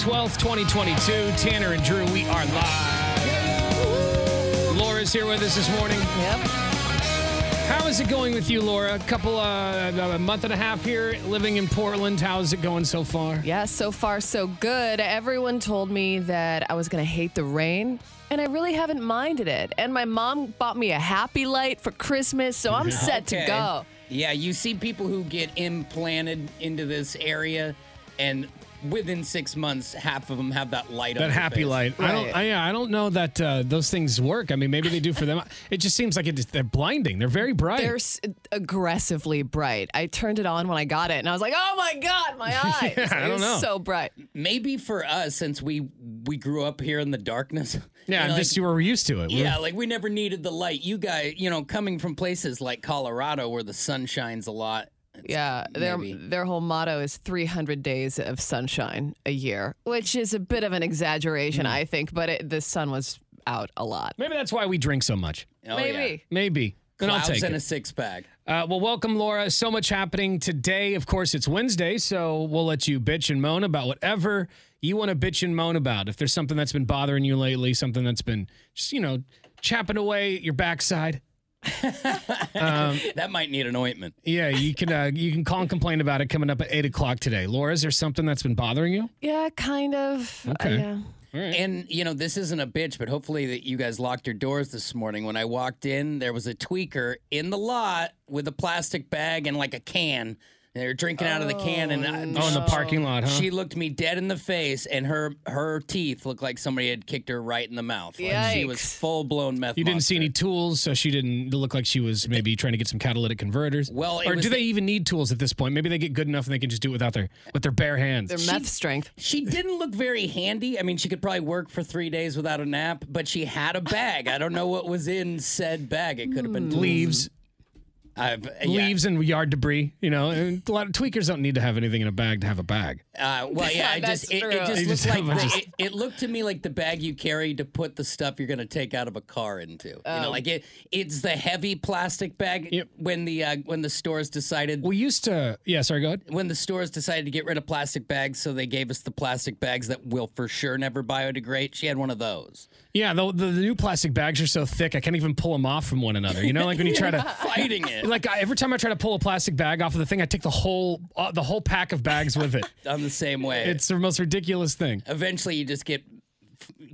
12th, 2022. Tanner and Drew, we are live. Laura's here with us this morning. Yep. How is it going with you, Laura? A couple, uh, a month and a half here living in Portland. How's it going so far? Yeah, so far so good. Everyone told me that I was going to hate the rain, and I really haven't minded it. And my mom bought me a happy light for Christmas, so I'm set to go. Yeah, you see people who get implanted into this area, and within six months, half of them have that light. on That their happy face. light. I don't. I, yeah, I don't know that uh, those things work. I mean, maybe they do for them. It just seems like it, they're blinding. They're very bright. They're s- aggressively bright. I turned it on when I got it, and I was like, "Oh my god, my eyes!" Yeah, I don't know. So bright. Maybe for us, since we we grew up here in the darkness. yeah, you know, just like- you were used to it. Yeah, like we never needed the light. You guys, you know, coming from places like Colorado where the sun shines a lot. It's Yeah, their maybe- their whole motto is 300 days of sunshine a year, which is a bit of an exaggeration, Hmm. I think. But it, the sun was out a lot. Maybe that's why we drink so much. Oh, yeah. Maybe. Maybe. Then I'll take and it. a six pack. Uh, well, welcome, Laura. So much happening today. Of course, it's Wednesday, so we'll let you bitch and moan about whatever you want to bitch and moan about. If there's something that's been bothering you lately, something that's been just, you know, chapping away at your backside, That might need an ointment. yeah, you can uh, you can call and complain about it coming up at eight o'clock today. Laura, is there something that's been bothering you? Yeah, kind of. Uh, Okay. yeah. And you know, this isn't a bitch, but hopefully that you guys locked your doors this morning. When I walked in, there was a tweaker in the lot with a plastic bag and like a can. They were drinking out of the can, and I, Oh, in the parking lot, huh? she looked me dead in the face, and her her teeth looked like somebody had kicked her right in the mouth. Like she was Yikes. full blown meth. you didn't see monster. any tools, so she didn't look like she was maybe trying to get some catalytic converters. Well, it or was do the- they even need tools at this point? Maybe they get good enough and they can just do it without their with their bare hands. Their meth strength. She didn't look very handy. I mean, she could probably work for three days without a nap, but she had a bag. I don't know what was in said bag. It could have been leaves, I've, yeah. leaves and yard debris. You know, and a lot of tweakers don't need to have anything in a bag to have a bag. Uh, well, yeah, I just it, it just You looked just like have a bunch the, of- it, it looked to me like the bag you carry to put the stuff you're going to take out of a car into. You Oh. know, like it it's the heavy plastic bag. Yep. When the uh, when the stores decided We used to, yeah. Sorry, go ahead. when the stores decided to get rid of plastic bags, so they gave us the plastic bags that will for sure never biodegrade. She had one of those. Yeah, the, the, the new plastic bags are so thick I can't even pull them off from one another. You know, like when you try to. Fighting it. Like I, every time I try to pull a plastic bag off of the thing, I take the whole uh, the whole pack of bags with it. I'm the same way. It's the most ridiculous thing. Eventually, you just get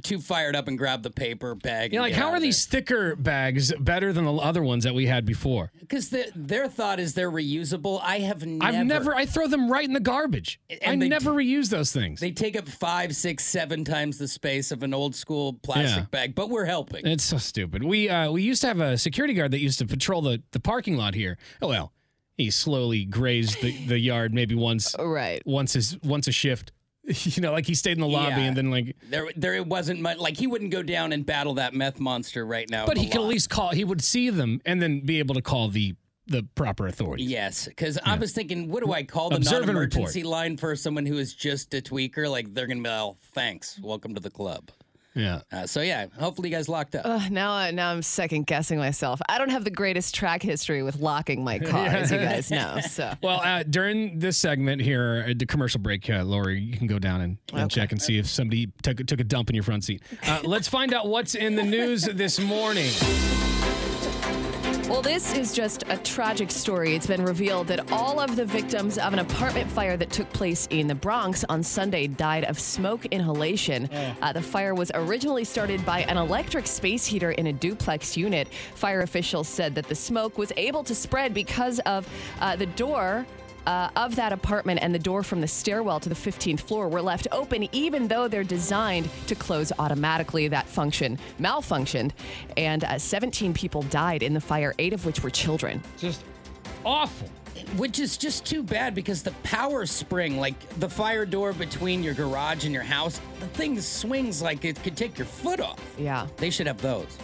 too fired up and grab the paper bag. Yeah, like how are these thicker bags better than the other ones that we had before? Because the, their thought is they're reusable. I have never. I've never. I throw them right in the garbage. I And they- never reuse those things. They take up five, six, seven times the space of an old school plastic Yeah. bag, but we're helping. It's so stupid. We uh, we used to have a security guard that used to patrol the, the parking lot here. Oh well, he slowly grazed the, the yard maybe once Right. once his once a shift. you know, like he stayed in the lobby Yeah. and then like. There, there wasn't much. Like he wouldn't go down and battle that meth monster right now. But he could at least call. He would see them and then be able to call the the proper authorities. Yes, because I was thinking, what do I call the Observe non-emergency line for someone who is just a tweaker? Like they're gonna be, oh, thanks, welcome to the club. Yeah. Uh, so yeah, hopefully you guys locked up. Ugh, now, I- now I'm second guessing myself. I don't have the greatest track history with locking my car, as you guys know. So Well, uh, during this segment here, at the commercial break, uh, Lori, you can go down and, and check and see if somebody took, took a dump in your front seat. Uh, let's find out what's in the news this morning. Well, this is just a tragic story. It's been revealed that all of the victims of an apartment fire that took place in the Bronx on Sunday died of smoke inhalation. Uh, the fire was originally started by an electric space heater in a duplex unit. Fire officials said that the smoke was able to spread because of uh, the door uh, of that apartment and the door from the stairwell to the 15th floor were left open, even though they're designed to close automatically. That function malfunctioned, and uh, 17 people died in the fire, eight of which were children. Just awful. Which is just too bad because the power spring, like the fire door between your garage and your house, the thing swings like it could take your foot off. Yeah. They should have those.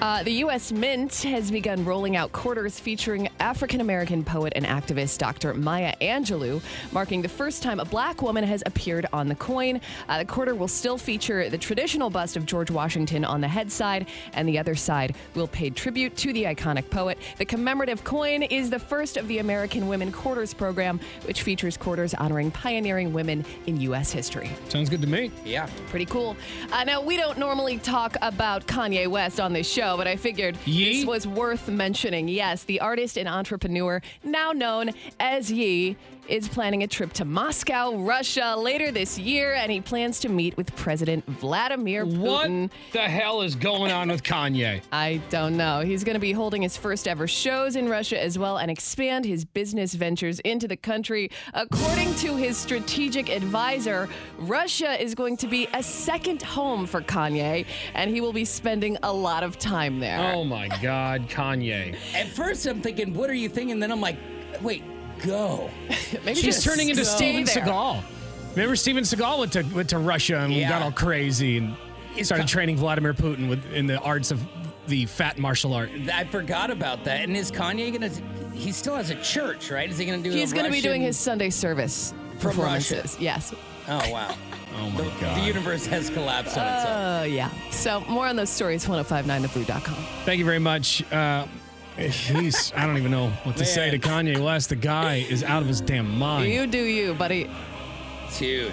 Uh, the U.S. Mint has begun rolling out quarters featuring African American poet and activist Dr. Maya Angelou, marking the first time a black woman has appeared on the coin. Uh, the quarter will still feature the traditional bust of George Washington on the head side, and the other side will pay tribute to the iconic poet. The commemorative coin is the first of the American Women Quarters program, which features quarters honoring pioneering women in U.S. history. Sounds good to me. Yeah. Pretty cool. Uh, now, we don't normally talk about Kanye West on this show, but I figured Ye? this was worth mentioning. Yes, the artist and entrepreneur, now known as Ye, is planning a trip to Moscow, Russia later this year, and he plans to meet with President Vladimir Putin. What the hell is going on with Kanye? I don't know. He's going to be holding his first ever shows in Russia as well and expand his business ventures into the country. According to his strategic advisor, Russia is going to be a second home for Kanye, and he will be spending a lot of time there. Oh my God, Kanye. At first, I'm thinking, what are you thinking? Then I'm like, wait, go. Maybe She's just turning into stay Steven there. Seagal. Remember Steven Seagal went to went to Russia and Yeah. got all crazy and It's started co- training Vladimir Putin with in the arts of the fat martial art. I forgot about that. And is Kanye gonna? He still has a church, right? Is he gonna do? He's going to be doing his Sunday service From performances. Yes. Oh wow. Oh my The, God. the universe has collapsed on itself. Oh, yeah. So more on those stories, 1059thebrew.com. Thank you very much. Uh, he's I don't even know what to say to Kanye West. The guy is out of his damn mind. You do you, buddy. Dude.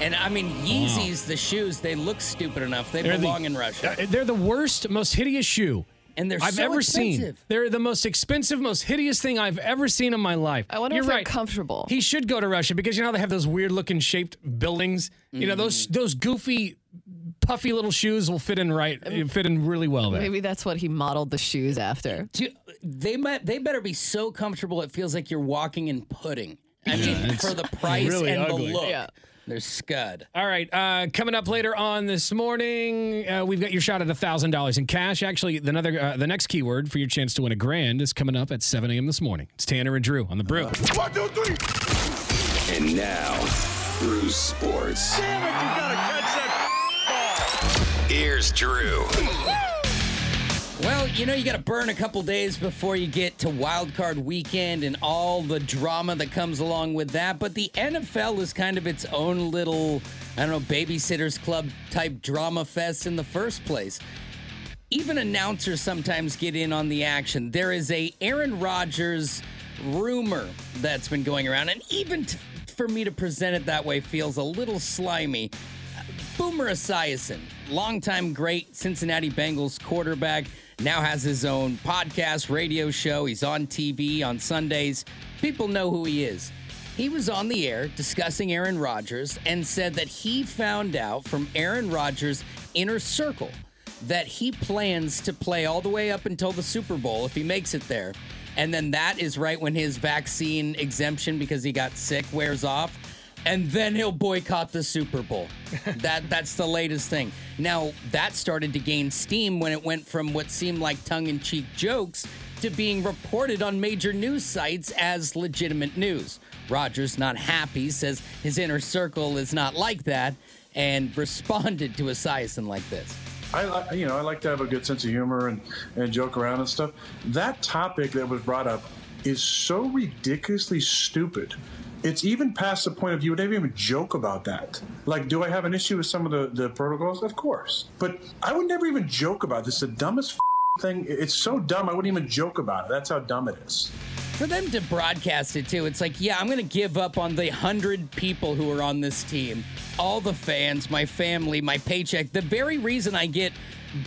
And I mean, Yeezys, the shoes, they look stupid enough. They They're the- belong in Russia. Uh, They're the worst, most hideous shoe And they're I've so ever seen. They're the most expensive, most hideous thing I've ever seen in my life. I wonder You're if they're right. comfortable. He should go to Russia because you know how they have those weird looking shaped buildings. You know those Mm-hmm. those goofy, puffy little shoes will fit in right, fit in really well there. Maybe that's what he modeled the shoes after. Dude, they might, they better be so comfortable it feels like you're walking in pudding. I mean, it's for the price really and ugly. the look. Yeah. They're scud. All right, uh, coming up later on this morning, uh, we've got your shot at thousand dollars in cash. Actually, the another uh, the next keyword for your chance to win a grand is coming up at seven a.m. this morning. It's Tanner and Drew on the brew. One, two, three. And now, Drew Sports. Damn it, you gotta catch that Here's Drew. Well, you know, you got to burn a couple days before you get to wild card weekend and all the drama that comes along with that. But the NFL is kind of its own little, I don't know, babysitters club type drama fest in the first place. Even announcers sometimes get in on the action. There is a Aaron Rodgers rumor that's been going around, and even t- for me to present it that way feels a little slimy. Boomer Esiason, longtime great Cincinnati Bengals quarterback, now has his own podcast, radio show. He's on TV on Sundays. People know who he is. He was on the air discussing Aaron Rodgers and said that he found out from Aaron Rodgers' inner circle that he plans to play all the way up until the Super Bowl if he makes it there. And then that is right when his vaccine exemption because he got sick wears off and then he'll boycott the Super Bowl. that that's the latest thing. Now that started to gain steam when it went from what seemed like tongue-in-cheek jokes to being reported on major news sites as legitimate news. Rodgers, not happy, says his inner circle is not like that, and responded to Esiason like this. I you know, I like to have a good sense of humor and, and joke around and stuff. That topic that was brought up is so ridiculously stupid. It's even past the point of you would even joke about that. Like, do I have an issue with some of the, the protocols? Of course. But I would never even joke about this. The dumbest thing. It's so dumb, I wouldn't even joke about it. That's how dumb it is. For them to broadcast it too, it's like, yeah, I'm going to give up on the hundred people who are on this team, all the fans, my family, my paycheck. The very reason I get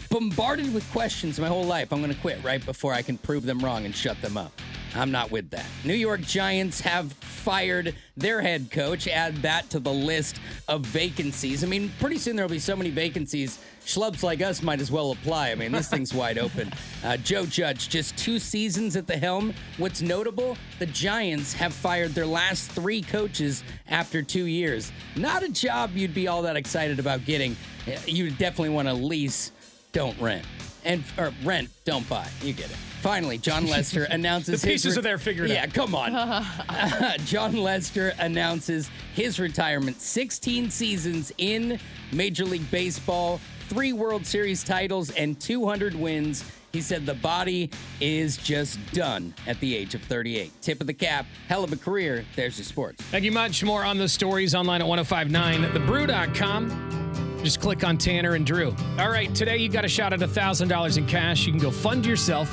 bombarded with questions my whole life, I'm going to quit right before I can prove them wrong and shut them up. I'm not with that. New York Giants have fired their head coach. Add that to the list of vacancies. I mean, pretty soon there'll be so many vacancies. Schlubs like us might as well apply. I mean, this thing's wide open. Uh, Joe Judge, just two seasons at the helm. What's notable? The Giants have fired their last three coaches after two years. Not a job you'd be all that excited about getting. You definitely want to lease, don't rent. And or rent, don't buy. You get it. Finally, John Lester announces The his pieces are there, figured yeah, out. Yeah, come on. Jon Lester announces his retirement. 16 seasons in Major League Baseball, three World Series titles, and 200 wins. He said the body is just done at the age of 38. Tip of the cap, hell of a career. There's your sports. Thank you much. More on the stories online at 1059thebrew.com. Just click on Tanner and Drew. All right, today you got a shot at $1,000 in cash. You can go fund yourself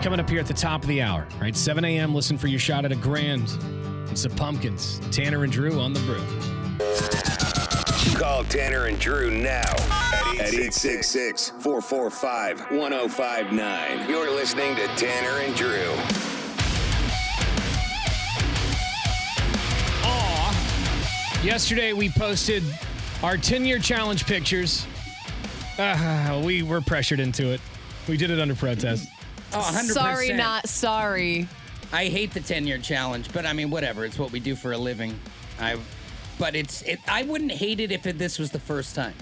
coming up here at the top of the hour. All right, 7 a.m. Listen for your shot at a grand and some pumpkins. Tanner and Drew on the brew. Call Tanner and Drew now at 866 445 1059. You're listening to Tanner and Drew. Aw. Yesterday we posted our 10 year challenge pictures. Uh, we were pressured into it. We did it under protest. Oh, 100%. Sorry, not sorry. I hate the 10 year challenge, but I mean, whatever. It's what we do for a living. I, but it's, it, I wouldn't hate it if it, this was the first time.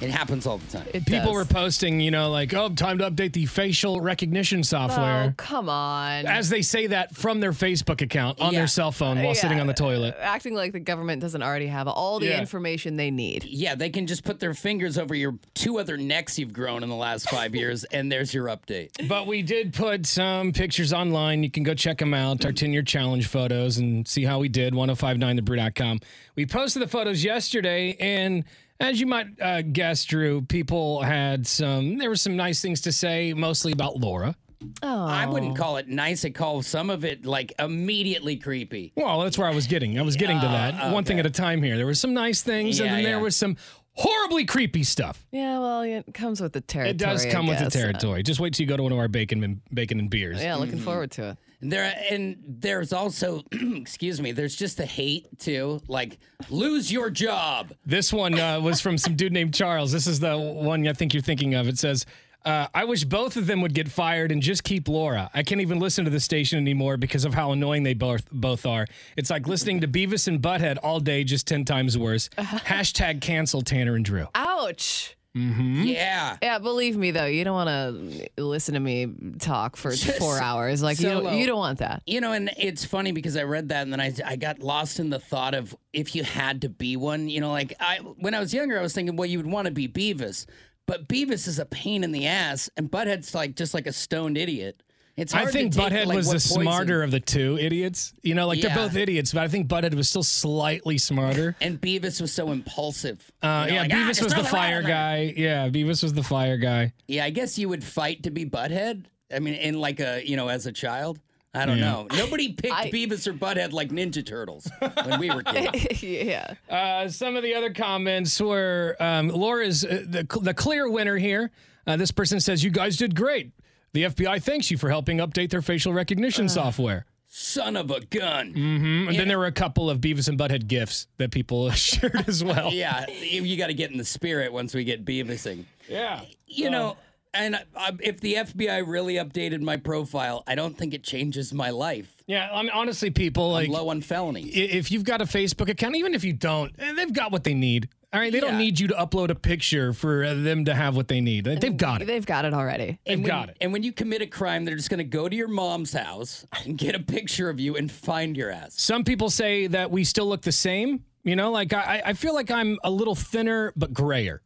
It happens all the time. It People does. were posting, you know, like, oh, time to update the facial recognition software. Oh, come on. As they say that from their Facebook account on Yeah. their cell phone while sitting on the toilet. Uh, acting like the government doesn't already have all the Yeah. information they need. Yeah, they can just put their fingers over your two other necks you've grown in the last five years, and there's your update. But we did put some pictures online. You can go check them out, our 10 year challenge photos, and see how we did. 1059thebrew.com. We posted the photos yesterday, and as you might uh, guess, Drew, people had some, there were some nice things to say, mostly about Laura. Oh, I wouldn't call it nice. I call some of it like immediately creepy. Well, that's where I was getting. I was getting to that. One thing at a time here. There were some nice things, and Yeah, then there was some horribly creepy stuff. Yeah, well, it comes with the territory. It does I come with the guess. territory. Just wait till you go to one of our bacon and bacon and beers. Yeah, Mm-hmm. looking forward to it. There and there's also, excuse me, there's just the hate too. Like, lose your job. This one uh, was from some dude named Charles. This is the one I think you're thinking of. It says, uh, I wish both of them would get fired and just keep Laura. I can't even listen to the station anymore because of how annoying they both both are. It's like listening to Beavis and Butthead all day, just 10 times worse. Hashtag cancel Tanner and Drew. Ouch. Hmm? Yeah. Yeah, believe me though, you don't want to listen to me talk for four hours. Like you, don't, you don't want that. You know, and it's funny because I read that and then I, I got lost in the thought of if you had to be one. You know, like I when I was younger, I was thinking, well, you would want to be Beavis, but Beavis is a pain in the ass, and Butthead's like just like a stoned idiot. It's I think to take, Butthead like, was what the poison- smarter of the two idiots. You know, like Yeah. they're both idiots, but I think Butthead was still slightly smarter. And Beavis was so impulsive. Uh, You know, yeah, like, "Ah, Beavis just was the fire in there." guy. Yeah, Beavis was the fire guy. Yeah, I guess you would fight to be Butthead. I mean, in like a you know, as a child. I don't Yeah. know. Nobody picked I- Beavis or Butthead like Ninja Turtles when we were kids. yeah. Uh, some of the other comments were um, Laura's uh, the, the clear winner here. Uh, this person says, You guys did great. The FBI thanks you for helping update their facial recognition software. Son of a gun. Mm-hmm. And then there were a couple of Beavis and Butthead gifs that people shared as well. Yeah, you, you got to get in the spirit once we get Beavising. Yeah. You know, and I, if the FBI really updated my profile, I don't think it changes my life. Yeah. I mean, honestly, people like. I'm low on felony. If you've got a Facebook account, even if you don't, eh, they've got what they need. All right, they don't need you to upload a picture for uh, them to have what they need. They- They've got it. They've got it already. They've and when, got it. And when you commit a crime, they're just going to go to your mom's house and get a picture of you and find your ass. Some people say that we still look the same. You know, like I, I feel like I'm a little thinner but grayer.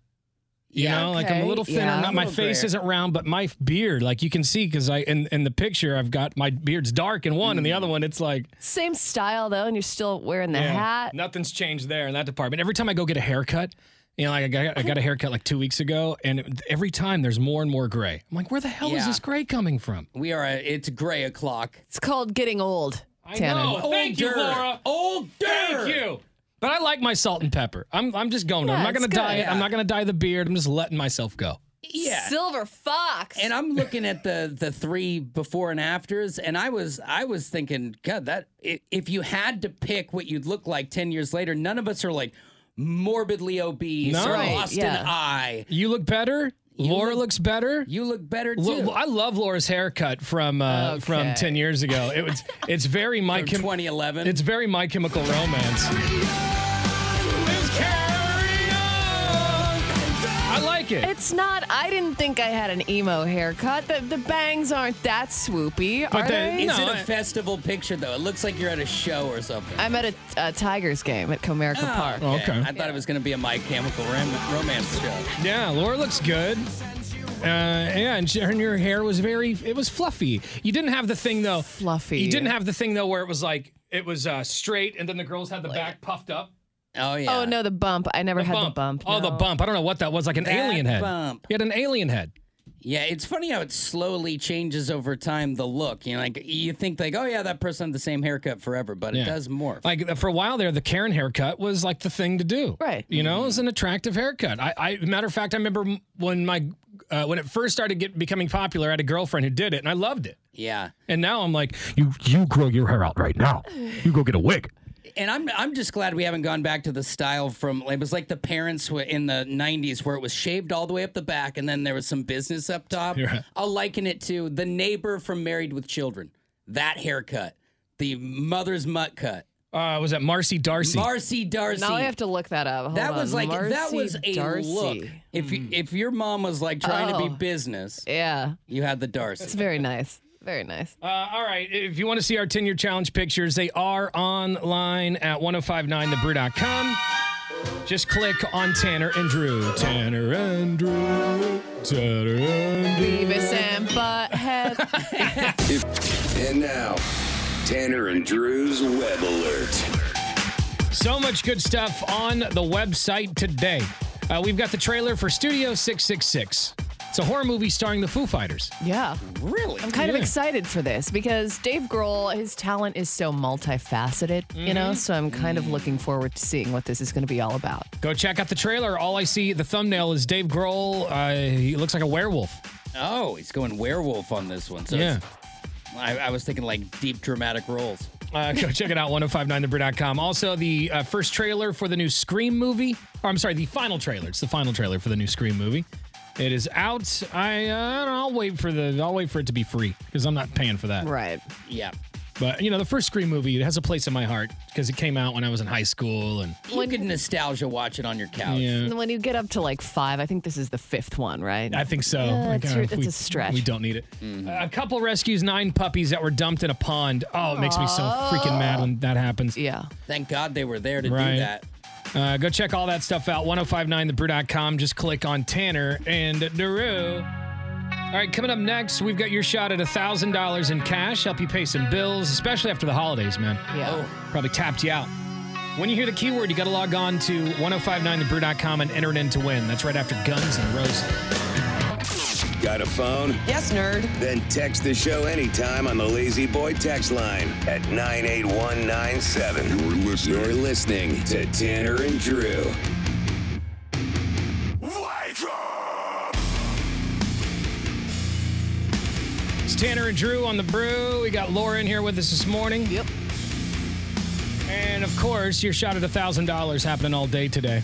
You Yeah, know, like I'm a little thinner. yeah. Not my face grayer. isn't round, but my beard, like you can see, because I in, in the picture I've got my beard's dark in one, and the mm. other one it's like Same style though, and you're still wearing the yeah, hat. Nothing's changed there in that department. Every time I go get a haircut, you know, like I got, I got a haircut like two weeks ago, and it- every time there's more and more gray. I'm like, where the hell is this gray coming from? We are, a, it's gray o'clock. It's called getting old. Tanner. know. Thank you, Older. Laura. Older. Thank you. But I like my salt and pepper. I'm I'm just going. there. I'm not going it's to dye good. it. I'm not going to dye the beard. I'm just letting myself go. Yeah. Silver fox. And I'm looking at the the three before and afters, and I was I was thinking, God, that if you had to pick what you'd look like ten years later, none of us are like morbidly obese No. or Right, lost yeah. an eye. You look better. Laura look- looks better. You look better too. Lo- I love Laura's haircut from uh, from ten years ago. It was it's very my From Chem- 2011. It's very My Chemical Romance. Like it. It's not. I didn't think I had an emo haircut. The, the bangs aren't that swoopy, But are then- they? Is No, it a I- festival picture though? It looks like you're at a show or something. I'm at a, a Tigers game at Comerica Oh, Park. Okay. I thought it was going to be a My Chemical Rom- Romance show. Yeah, Laura looks good. Uh, yeah, and, she, and your hair was very, it was fluffy. You didn't have the thing though. Fluffy. You didn't have the thing though where it was like it was uh, straight, and then the girls had the back puffed up. Oh yeah. Oh no, the bump. I never had the bump. Oh, the no. bump. I don't know what that was. Like an That alien head. bump. You had an alien head. Yeah, it's funny how it slowly changes over time. The look, you know, like you think like, oh yeah, that person had the same haircut forever, but Yeah. it does morph. Like for a while there, the Karen haircut was like the thing to do. Right. You know, it was an attractive haircut. I, I matter of fact, I remember m- when my uh, when it first started get, becoming popular, I had a girlfriend who did it, and I loved it. yeah, And now I'm like, you you grow your hair out right now. You go get a wig. And I'm I'm just glad we haven't gone back to the style from it was like the parents who- in the '90s where it was shaved all the way up the back, and then there was some business up top. Yeah. I'll liken it to the neighbor from Married with Children. That haircut, the mother's mutt cut. Uh, was that Marcy D'Arcy? Marcy D'Arcy. Now I have to look that up. Hold that was on. like that was a Darcy. look. If you, if your mom was like trying to Oh. be business, Yeah, you had the Darcy. it's very nice. Very nice. Uh, all right. If you want to see our 10 year challenge pictures, they are online at 1059thebrew.com. Just click on Tanner and Drew. Tanner and Drew. Tanner and Drew. Beavis and Butthead. And now, Tanner and Drew's Web Alert. So much good stuff on the website today. Uh, we've got the trailer for Studio 666. It's a horror movie starring the Foo Fighters. yeah. really? I'm kind of Yeah. excited for this because Dave Grohl, his talent is so multifaceted, you Mm-hmm. know? So I'm kind of looking forward to seeing what this is going to be all about. Go check out the trailer. All I see, the thumbnail is Dave Grohl. Uh, he looks like a werewolf. Oh, he's going werewolf on this one. So Yeah. it's- I, I was thinking like deep dramatic roles. Uh, go check it out, 1059thebrew.com. Also, the uh, first trailer for the new Scream movie. Or, I'm sorry, the final trailer. It's the final trailer for the new Scream movie. It is out. I, uh, I'll wait for the. I'll wait for it to be free because I'm not paying for that. Right. Yeah. But you know, the first Scream movie it has a place in my heart because it came out when I was in high school and You could nostalgia watch it on your couch. yeah. And when you get up to like five, I think this is the fifth one, right? I think so. Yeah, Like, it's uh, re- it's we, a stretch. We don't need it. Uh, a couple rescues nine puppies that were dumped in a pond. Oh, it makes me so freaking mad when that happens. yeah. Thank God they were there to Right. do that. Uh, go check all that stuff out. 1059thebrew.com. Just click on Tanner and Drew. All right, coming up next, we've got your shot at $1,000 in cash. Help you pay some bills, especially after the holidays, man. Yeah. Probably tapped you out. When you hear the keyword, you got to log on to 1059thebrew.com and enter it in to win. That's right after Guns and Roses. Got a phone? Yes, nerd. Then text the show anytime on the Lazy Boy text line at 98197. You're listening. You're listening to Tanner and Drew. It's Tanner and Drew on the brew. We got Laura in here with us this morning. Yep. And of course, your shot at $1,000 happening all day today.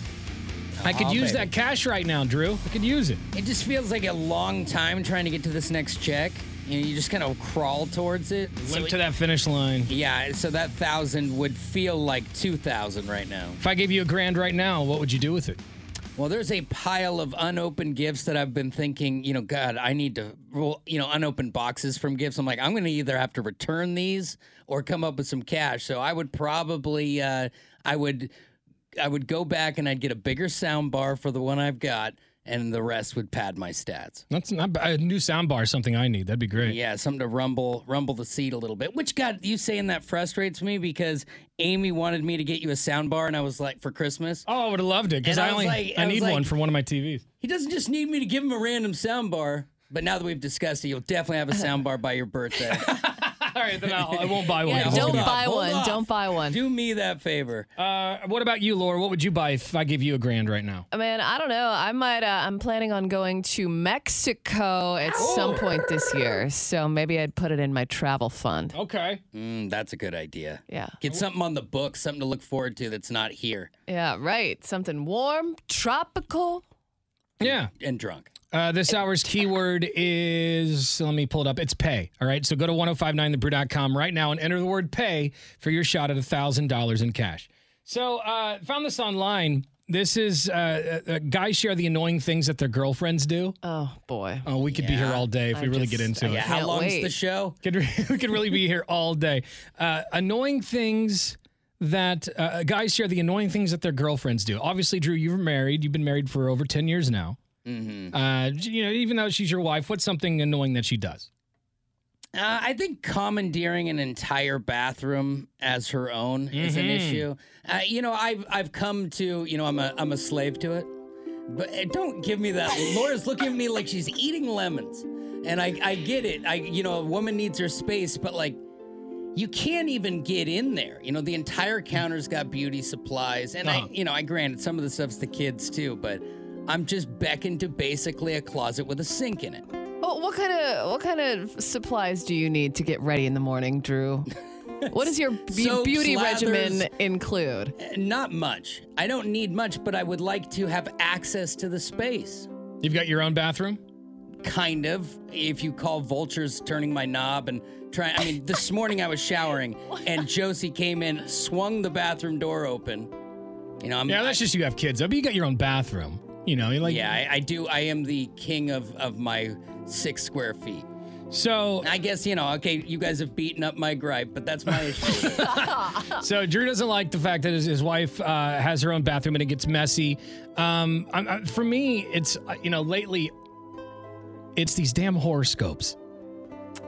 I could Aw, use baby. that cash right now, Drew. I could use it. It just feels like a long time trying to get to this next check. You, know, you just kind of crawl towards it. Limp to that finish line. Yeah, so that thousand would feel like two thousand right now. If I gave you a grand right now, what would you do with it? Well, there's a pile of unopened gifts that I've been thinking, you know, God, I need to, well, you know, unopened boxes from gifts. I'm like, I'm going to either have to return these or come up with some cash. So I would probably, uh, I would, I would go back and I'd get a bigger sound bar for the one I've got, and the rest would pad my stats. That's not a new sound bar. is Something I need. That'd be great. Yeah, something to rumble rumble the seat a little bit. Which God, you saying that frustrates me because Amy wanted me to get you a sound bar, and I was like, for Christmas. Oh, I would have loved it because I I only like- I, I need like- one for one of my TVs. He doesn't just need me to give him a random sound bar. But now that we've discussed it, you'll definitely have a sound bar by your birthday. All right, then I'll, I won't buy one. Yeah, hold Don't off, buy hold one. off. Don't buy one. Do me that favor. Uh, what about you, Laura? What would you buy if I give you a grand right now? Man, I don't know. I might. Uh, I'm planning on going to Mexico at some point this year, so maybe I'd put it in my travel fund. Okay. Mm, that's a good idea. Yeah. Get something on the book, something to look forward to that's not here Yeah, right. Something warm, tropical. Yeah. and drunk. Uh, this hour's keyword is, let me pull it up. It's pay. All right. So go to 1059thebrew.com right now and enter the word pay for your shot at $1,000 in cash. So uh, found this online. This is uh, uh, guys share the annoying things that their girlfriends do. Oh boy. Oh, we could be here all day if we really just- get into I it. Yeah, how Can't long's the show? Could re- we could really be here all day. Uh, annoying things that uh, guys share the annoying things that their girlfriends do. Obviously, Drew, you're married. You've been married for over ten years now. Uh, you know, even though she's your wife, what's something annoying that she does? Uh, I think commandeering an entire bathroom as her own is an issue. Uh, you know, I've I've come to you know I'm a I'm a slave to it, but uh, don't give me that. Laura's looking at me like she's eating lemons, and I I get it. I you know a woman needs her space, but like. You can't even get in there. You know, the entire counter's got beauty supplies. And Uh-huh. I, you know, I granted some of the stuff's the kids too, but I'm just beckoned to basically a closet with a sink in it. Oh, what kind of what kind of supplies do you need to get ready in the morning, Drew? What does your be- Soaps, beauty lathers. regimen include? Uh, not much. I don't need much, but I would like to have access to the space. You've got your own bathroom. Kind of. If you call vultures turning my knob and trying. I mean, this morning I was showering and Josie came in, swung the bathroom door open. You know, I'm. Yeah, that's just you have kids. though, But you got your own bathroom. You know, you're like yeah, I, I do. I am the king of of my six square feet. So I guess you know. Okay, you guys have beaten up my gripe, but that's my issue. So Drew doesn't like the fact that his, his wife uh, has her own bathroom and it gets messy. Um, I, I, for me, it's uh, you know lately, it's these damn horoscopes.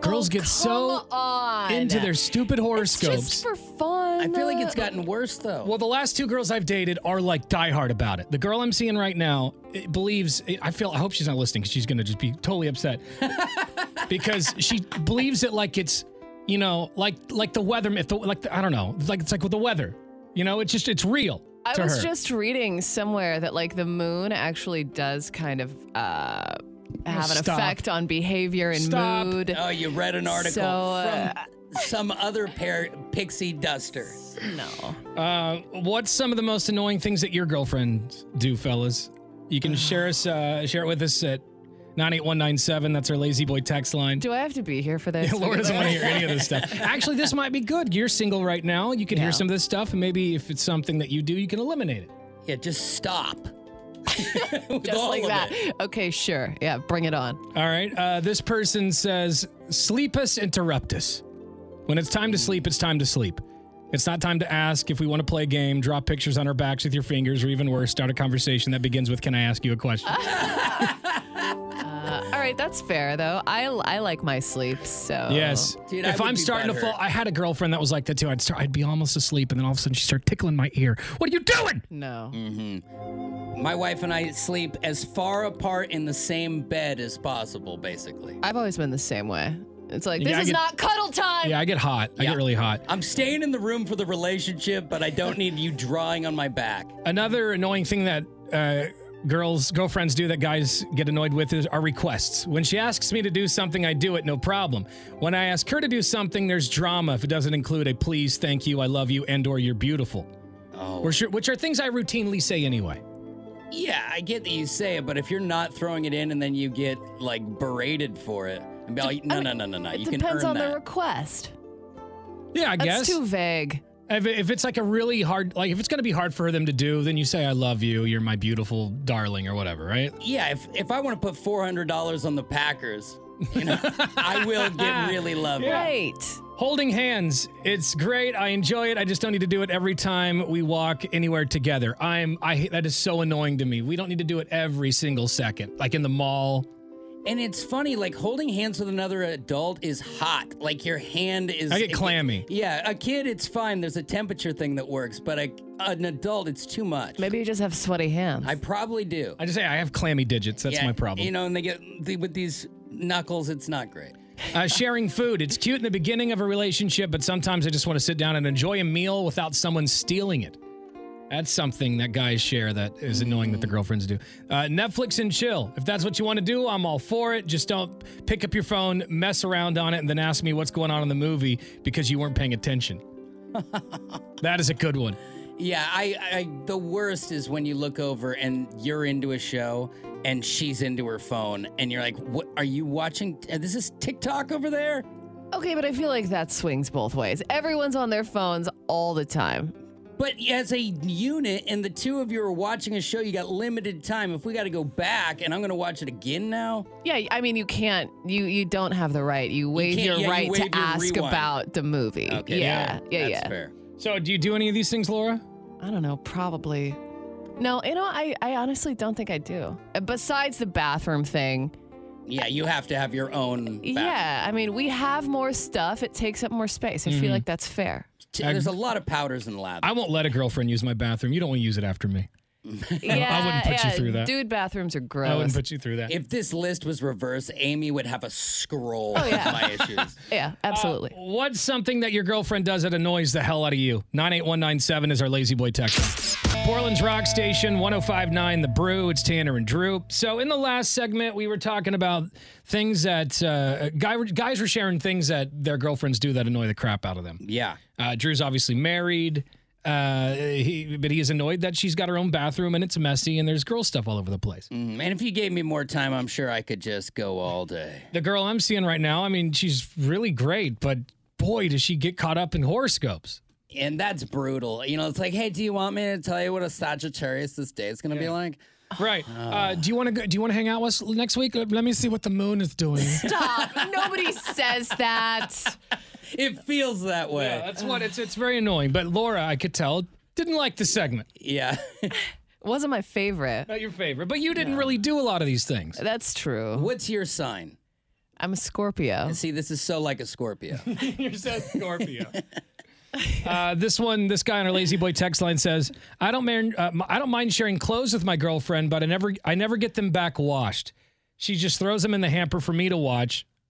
Girls Oh, get so on. into their stupid horoscopes. It's horoscopes. just for fun. I feel like it's gotten worse though. well, the last two girls I've dated are like diehard about it. The girl I'm seeing right now it believes. I feel. I hope she's not listening because she's gonna just be totally upset because she believes it like it's you know like like the weather. If the like the, I don't know like it's like with the weather. You know, it's just it's real. I was her. just reading somewhere that like the moon actually does kind of uh, have an Stop. effect on behavior and Stop. mood. Oh, you read an article So, uh, from some other pair pixie duster. No. Uh, what's some of the most annoying things that your girlfriends do, fellas? You can share us, uh, share it with us at nine eight one nine seven. That's our lazy boy text line. Do I have to be here for this? Laura doesn't want to hear any of this stuff. Actually, this might be good. You're single right now. You can Yeah. hear some of this stuff, and maybe if it's something that you do, you can eliminate it. Yeah, just stop. With Just all like of that. it. Okay, sure. Yeah, bring it on. All right. Uh, this person says, "Sleep us, interrupt us. When it's time to sleep, it's time to sleep. It's not time to ask if we want to play a game, draw pictures on our backs with your fingers, or even worse, start a conversation that begins with, "Can I ask you a question?" All right, that's fair though. I I like my sleep, so Yes. Dude, I if would I'm be starting to butthurt. fall, I had a girlfriend that was like that too. I'd start, I'd be almost asleep, and then all of a sudden she'd start tickling my ear. What are you doing? No. My wife and I sleep as far apart in the same bed as possible, basically. I've always been the same way. It's like Yeah, this I is get- not cuddle time. Yeah, I get hot. I Yeah. get really hot. I'm staying in the room for the relationship, but I don't need you drawing on my back. Another annoying thing that uh, girls, girlfriends do that guys get annoyed with is our requests. When she asks me to do something, I do it, no problem. When I ask her to do something, there's drama if it doesn't include a please, thank you, I love you, and or you're beautiful. Oh. Which are, which are things I routinely say anyway. Yeah, I get that you say it, but if you're not throwing it in and then you get like berated for it, And be like, no, no, no, no, no. It You can depends earn on that. the request. Yeah, I That's guess. too vague. If, if it's like a really hard, like if it's going to be hard for them to do, then you say, I love you, you're my beautiful darling, or whatever, right? Yeah, if, if I want to put $400 on the Packers, you know, I will get really lovely. Right. Holding hands, it's great. I enjoy it. I just don't need to do it every time we walk anywhere together. I'm, I hate that is so annoying to me. We don't need to do it every single second, like in the mall. And it's funny, like holding hands with another adult is hot. Like your hand is. I get clammy. Yeah, a kid, it's fine. There's a temperature thing that works, but a, an adult, it's too much. Maybe you just have sweaty hands. I probably do. I just say I have clammy digits. That's Yeah, my problem. You know, and they get the, with these knuckles, it's not great. Uh, sharing food. It's cute in the beginning of a relationship, but sometimes I just want to sit down and enjoy a meal without someone stealing it. That's something that guys share that is annoying that the girlfriends do. Uh, Netflix and chill. If that's what you want to do, I'm all for it. Just don't pick up your phone, mess around on it, and then ask me what's going on in the movie because you weren't paying attention. that is a good one. Yeah, I, I the worst is when you look over and you're into a show and she's into her phone and you're like, "What are you watching? uh, This is TikTok over there?" okay, but I feel like that swings both ways. Everyone's on their phones all the time. But as a unit, and the two of you are watching a show, you got limited time. If we got to go back, and I'm going to watch it again now, Yeah, I mean, you can't. You you don't have the right. You waive can't- your yeah, you right waive to your ask rewind. about the movie. okay, yeah, yeah, that's yeah. fair. So, do you do any of these things, Laura? I don't know. Probably. No, you know, I I honestly don't think I do. Uh, Besides the bathroom thing, Yeah, you have to have your own. bathroom. yeah. I mean, we have more stuff. It takes up more space. I feel mm-hmm. like that's fair. T- There's a lot of powders in the lab. I won't let a girlfriend use my bathroom. You don't want to use it after me. Yeah, wouldn't put you yeah, through that. Dude, bathrooms are gross. I wouldn't put you through that. if this list was reversed, Amy would have a scroll Oh, yeah. of my issues. yeah, absolutely. Uh, what's something that your girlfriend does that annoys the hell out of you? 98197 is our lazy boy text. Portland's Rock Station, 1059 The Brew. It's Tanner and Drew. So, in the last segment, we were talking about things that uh, guy, guys were sharing things that their girlfriends do that annoy the crap out of them. Yeah. Uh, Drew's obviously married, uh, he, but he is annoyed that she's got her own bathroom and it's messy and there's girl stuff all over the place. Mm, And if you gave me more time, I'm sure I could just go all day. The girl I'm seeing right now, I mean, she's really great, but boy, does she get caught up in horoscopes. And that's brutal. You know, it's like, hey, do you want me to tell you what a Sagittarius this day is going to be like? Right. Uh, do you want to go? Do you want to hang out with us next week? Uh, Let me see what the moon is doing. Stop. Nobody says that. It feels that way. yeah, that's what it's. It's very annoying. But Laura, I could tell, didn't like the segment. Yeah. Wasn't my favorite. Not your favorite, but you didn't really do a lot of these things. That's true. What's your sign? I'm a Scorpio. See, this is so like a Scorpio. You're so Scorpio. Uh, this one, this guy on our lazy boy text line says, "I don't mind. Uh, I don't mind sharing clothes with my girlfriend, but I never, I never get them back washed. She just throws them in the hamper for me to watch.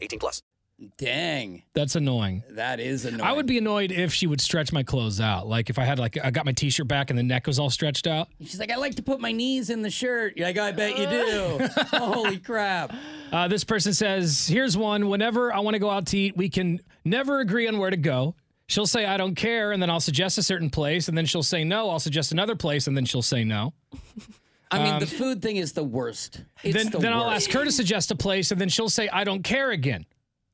18 plus. Dang. That's annoying. That is annoying. I would be annoyed if she would stretch my clothes out. Like if I had like I got my t-shirt back and the neck was all stretched out. She's like, I like to put my knees in the shirt. You're like, I bet you do. Holy crap. Uh, this person says, "Here's one. Whenever I want to go out to eat, we can never agree on where to go." She'll say, "I don't care," and then I'll suggest a certain place, and then she'll say no. I'll suggest another place, and then she'll say no. I mean, the food thing is the worst. It's Um, then the then I'll ask her to suggest a place, and then she'll say, "I don't care" again.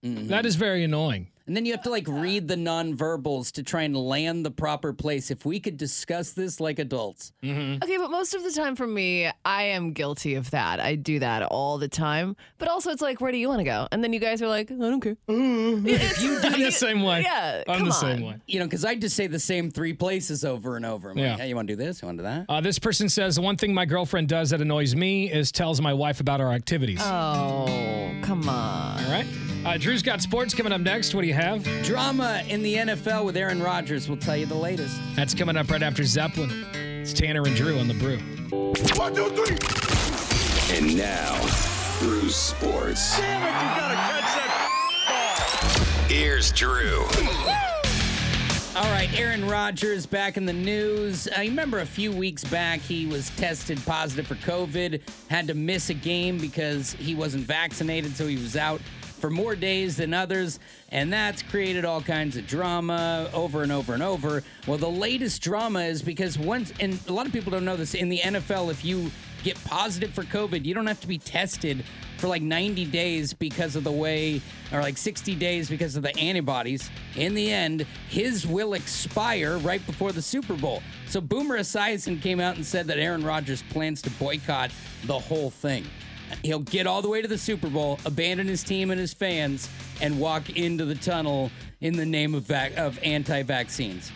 That is very annoying. And then you have to like read the nonverbals to try and land the proper place. If we could discuss this like adults. Okay, but most of the time for me, I am guilty of that. I do that all the time. But also, it's like, where do you want to go? And then you guys are like, I don't care. It's- I'm the same way. Yeah, I'm come the same on. way. You know, because I just say the same three places over and over. I'm Yeah. like, hey, you want to do this? You want to do that? Uh, this person says the one thing my girlfriend does that annoys me is tells my wife about our activities. Oh, come on. All right. Uh, Drew's got sports coming up next. What do you have? Drama in the NFL with Aaron Rodgers. We'll tell you the latest. That's coming up right after Zeppelin. It's Tanner and Drew on the brew. One, two, three. And now, Bruce Sports. Damn it, you gotta catch that ball. Here's Drew. All right, Aaron Rodgers back in the news. I remember a few weeks back he was tested positive for COVID, had to miss a game because he wasn't vaccinated, so he was out for more days than others, and that's created all kinds of drama over and over and over. Well, the latest drama is because once, and a lot of people don't know this, in the NFL, if you get positive for COVID, you don't have to be tested for like 90 days because of the way, or like 60 days because of the antibodies. In the end, his will expire right before the Super Bowl. So Boomer Esiason came out and said that Aaron Rodgers plans to boycott the whole thing. He'll get all the way to the Super Bowl, abandon his team and his fans, and walk into the tunnel in the name of vac- of anti-vaccines.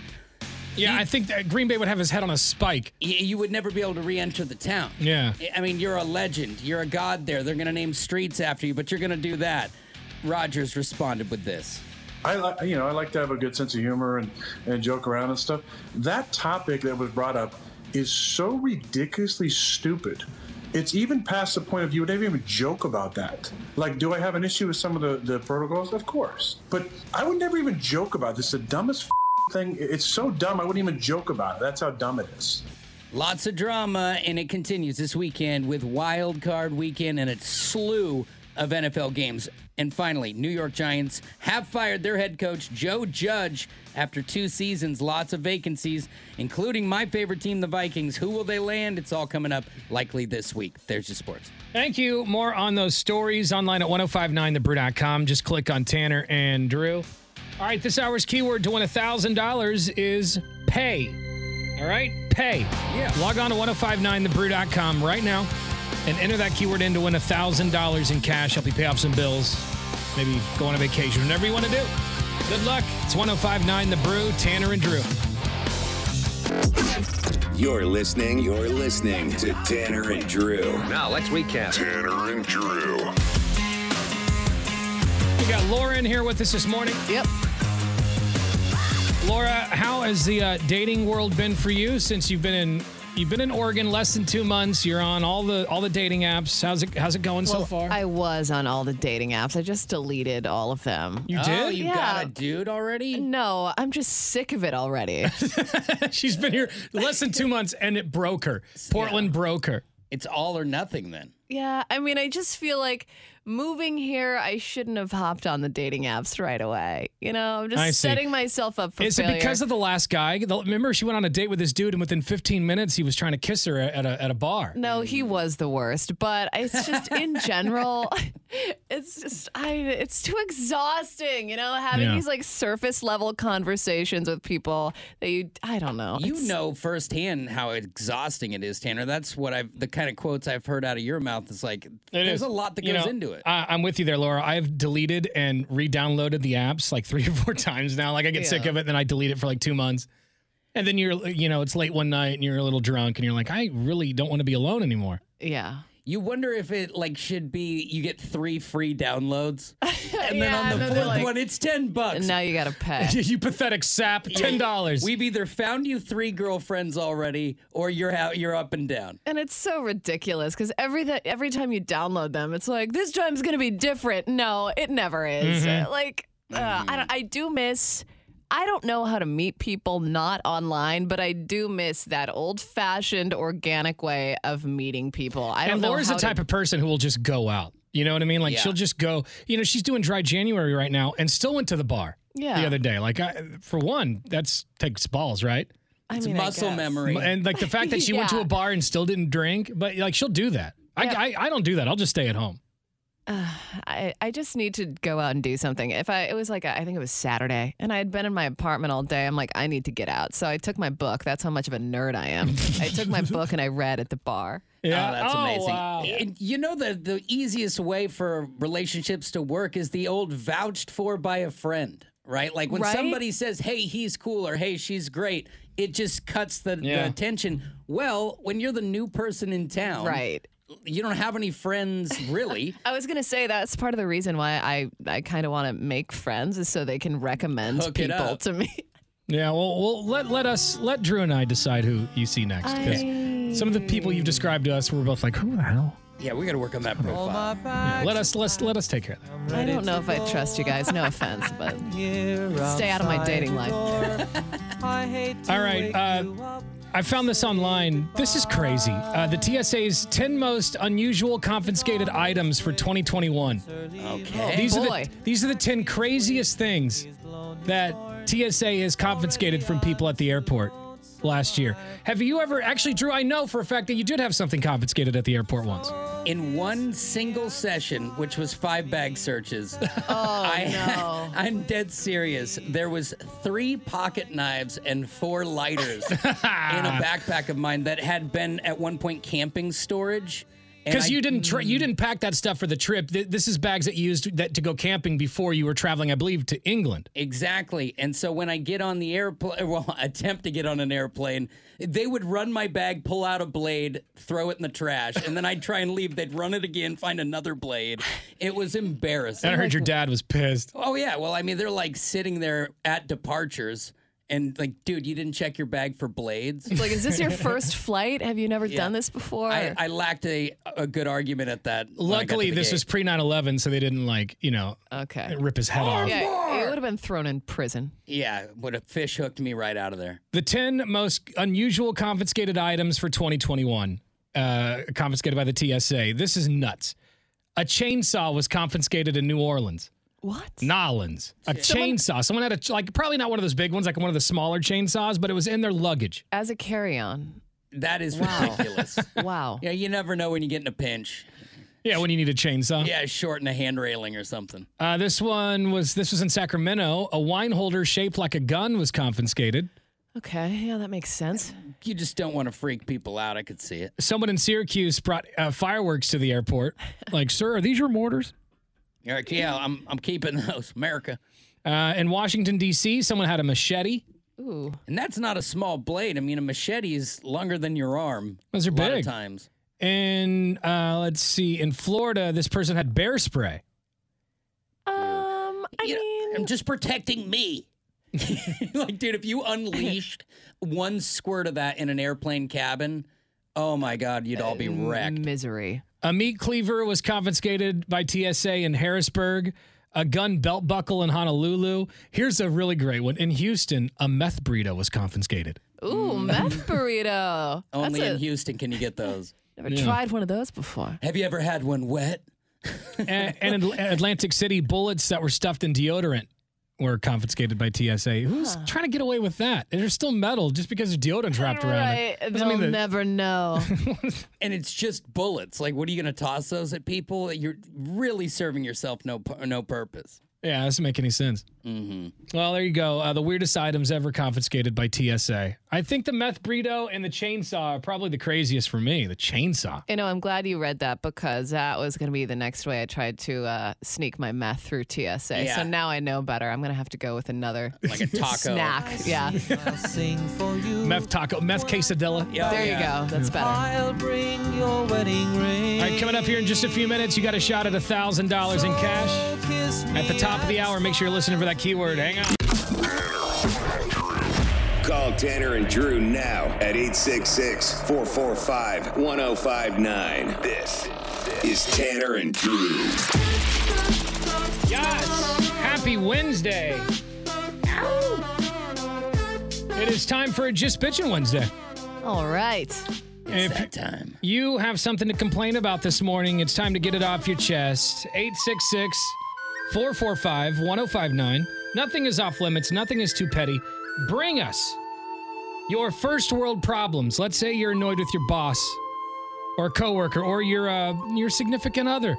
Yeah, I think that Green Bay would have his head on a spike. You would never be able to re-enter the town. Yeah. I mean, you're a legend. You're a god there. They're going to name streets after you, but you're going to do that. Rodgers responded with this. I like, you know, I like to have a good sense of humor and, and joke around and stuff. That topic that was brought up is so ridiculously stupid. It's even past the point of view. you would never even joke about that. Like, do I have an issue with some of the, the protocols? Of course. But I would never even joke about this. The dumbest thing. It's so dumb, I wouldn't even joke about it. That's how dumb it is. Lots of drama, and it continues this weekend with Wild Card Weekend and its slew of NFL games. And finally, New York Giants have fired their head coach, Joe Judge, after two seasons. Lots of vacancies, including my favorite team, the Vikings. Who will they land? It's all coming up likely this week. There's your sports. Thank you. More on those stories online at 1059thebrew.com. Just click on Tanner and Drew. All right, this hour's keyword to win $1,000 is pay. All right, pay. Yeah. Log on to 1059thebrew.com right now and enter that keyword in to win $1,000 in cash. Help you pay off some bills. Maybe go on a vacation, whatever you want to do. Good luck. It's 1059 The Brew, Tanner and Drew. You're listening. You're listening to Tanner and Drew. Now let's recap. Tanner and Drew. We got Laura in here with us this morning. Yep. Laura, how has the uh, dating world been for you since you've been in you've been in Oregon less than two months? You're on all the all the dating apps. How's it how's it going so far? I was on all the dating apps. I just deleted all of them. you Oh, did? you Yeah. got a dude already? No, I'm just sick of it already. She's been here less than two months and it broke her. Portland broke her. It's all or nothing then. yeah, I mean, I just feel like moving here, I shouldn't have hopped on the dating apps right away. You know, I'm just I see. setting myself up for Is failure. it because of the last guy? Remember, she went on a date with this dude, and within 15 minutes, he was trying to kiss her at a at a bar. No, he was the worst, but it's just in general, it's just I it's too exhausting, you know, having Yeah. these like surface level conversations with people that you I don't know. You It's- know firsthand how exhausting it is, Tanner. That's what I've the kind of quotes I've heard out of your mouth. Is like It there's is. a lot that You goes know, into it. I, I'm with you there, Laura. I've deleted and re-downloaded the apps like three or four times now. Like I get sick Yeah. of it, then I delete it for like two months, and then you're, you know, it's late one night and you're a little drunk, and you're like, I really don't want to be alone anymore. yeah. You wonder if it like should be you get three free downloads, and then on the then fourth like- one it's ten bucks. And now you got to pay. you pathetic sap, ten dollars. We've either found you three girlfriends already, or you're ha- you're up and down. And it's so ridiculous because every th- every time you download them, it's like this time's gonna be different. No, it never is. Mm-hmm. Like uh, I, don't, I do miss. I don't know how to meet people not online, but I do miss that old fashioned organic way of meeting people. I don't and Laura's how the to- type of person who will just go out. You know what I mean? Like Yeah. she'll just go. You know, she's doing dry January right now, and still went to the bar Yeah. the other day. Like, I, for one, that's takes balls, right? I It's mean, muscle guess. memory. And like the fact that she went to a bar and still didn't drink, but like she'll do that. I, Yeah. I I don't do that. I'll just stay at home. I, I just need to go out and do something. If I, it was like, a, I think it was Saturday, and I had been in my apartment all day. I'm like, I need to get out. So I took my book. That's how much of a nerd I am. I took my book and I read at the bar. Oh, that's oh, amazing. wow. And you know the the easiest way for relationships to work is the old vouched for by a friend, right? Like when Right? somebody says, "Hey, he's cool," or "Hey, she's great," it just cuts the, Yeah. the tension. Well, when you're the new person in town, Right. You don't have any friends really. I was gonna say that's part of the reason why I, I kind of want to make friends is so they can recommend Hook it people up. to me. Yeah, well, well, let let us let Drew and I decide who you see next. Because some of the people you've described to us, we're both like, who the hell? Yeah, we got to work on that profile. Yeah, let us let's let us take care of that. I don't know if I trust you guys. No offense, but stay out of my dating life. All right. Uh, I found this online. This is crazy. Uh, the TSA's 10 most unusual confiscated items for 2021. Okay. These are boy. the these are the 10 craziest things that TSA has confiscated from people at the airport last year. Have you ever actually Drew, I know for a fact that you did have something confiscated at the airport once. In one single session, which was five bag searches, Oh I, no. I'm dead serious. There was three pocket knives and four lighters in a backpack of mine that had been at one point camping storage. Because you didn't tra- you mm. didn't pack that stuff for the trip. Th- This is bags that you used that to go camping before you were traveling, I believe, to England. Exactly. And so when I get on the airplane, well, attempt to get on an airplane, they would run my bag, pull out a blade, throw it in the trash, and then I'd try and leave. They'd run it again, find another blade. It was embarrassing. I heard your dad was pissed. Oh yeah, well I mean they're like sitting there at departures and like, dude, you didn't check your bag for blades. It's like, is this your first flight? Have you never done this before? I, I lacked a a good argument at that. when I got to Luckily, this gate. was pre 9 11, so they didn't like, you know, okay. rip his head off. Yeah, it would have been thrown in prison. yeah, would have fish hooked me right out of there. The 10 most unusual confiscated items for 2021, uh, confiscated by the TSA. This is nuts. A chainsaw was confiscated in New Orleans. What? Nolans. A chainsaw. Someone had a, like, probably not one of those big ones, like one of the smaller chainsaws, but it was in their luggage. As a carry-on. That is Wow. ridiculous. Wow. yeah, you never know when you get in a pinch. Yeah, when you need a chainsaw. Yeah, shorten a hand railing or something. Uh, this one was, this was in Sacramento. A wine holder shaped like a gun was confiscated. Okay. Yeah, that makes sense. You just don't want to freak people out. I could see it. Someone in Syracuse brought uh, fireworks to the airport. Like, sir, are these your mortars? You're yeah, I'm I'm keeping those, America. Uh, in Washington, D.C., someone had a machete. Ooh. And that's not a small blade. I mean, a machete is longer than your arm. Those are a lot big. of times. And uh, let's see, in Florida, this person had bear spray. Um, I You know, mean, I'm just protecting me. like, dude, if you unleashed one squirt of that in an airplane cabin, oh my God, you'd all be wrecked. misery. A meat cleaver was confiscated by TSA in Harrisburg. A gun belt buckle in Honolulu. Here's a really great one. In Houston, a meth burrito was confiscated. Ooh, mm. meth burrito. Only That's in a, Houston can you get those. Never tried one of those before. Have you ever had one wet? and, and in Atlantic City, bullets that were stuffed in deodorant were confiscated by TSA. Who's trying to get away with that? And they're still metal just because there's deodorant wrapped around it. Doesn't They'll mean that- never know. And it's just bullets. Like, what are you going to toss those at people? You're really serving yourself no no purpose. Yeah, that doesn't make any sense. Mm-hmm. Well, there you go. Uh, the weirdest items ever confiscated by TSA. I think the meth burrito and the chainsaw are probably the craziest for me. The chainsaw. you know, I'm glad you read that because that was going to be the next way I tried to uh, sneak my meth through TSA. Yeah. So now I know better. I'm going to have to go with another Like a taco. snack. Yeah. Meth taco, meth quesadilla. Yeah, there yeah. you go. That's better. Coming up here in just a few minutes, you got a shot at $1,000 in cash. At the top of the hour, make sure you're listening for that keyword. Hang on. Call Tanner and Drew now at 866 445 1059. This is Tanner and Drew. Yes. Happy Wednesday. It is time for a Just Bitchin' Wednesday. All right. It's If that time. you have something to complain about this morning, it's time to get it off your chest. 866 445 1059. Nothing is off limits, nothing is too petty. Bring us your first world problems. Let's say you're annoyed with your boss or a coworker or your uh, your significant other.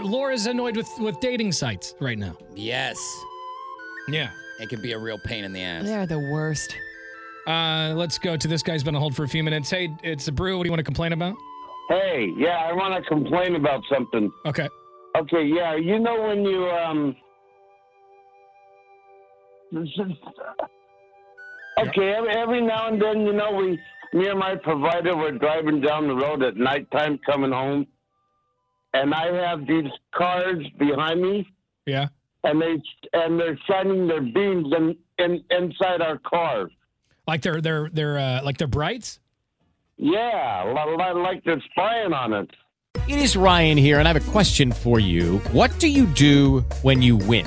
Laura's annoyed with, with dating sites right now. Yes. Yeah. It can be a real pain in the ass. They're the worst. Uh, let's go to this guy's been on hold for a few minutes. Hey, it's a brew. What do you want to complain about? Hey, yeah, I want to complain about something. Okay. Okay, yeah, you know when you um. Okay, every, every now and then, you know, we, me and my provider, were driving down the road at nighttime coming home, and I have these cars behind me, Yeah. and they and they're shining their beams in, in inside our car. Like they're they're they're uh, like they're brights. Yeah, li- li- like they're spying on us. It is Ryan here, and I have a question for you. What do you do when you win?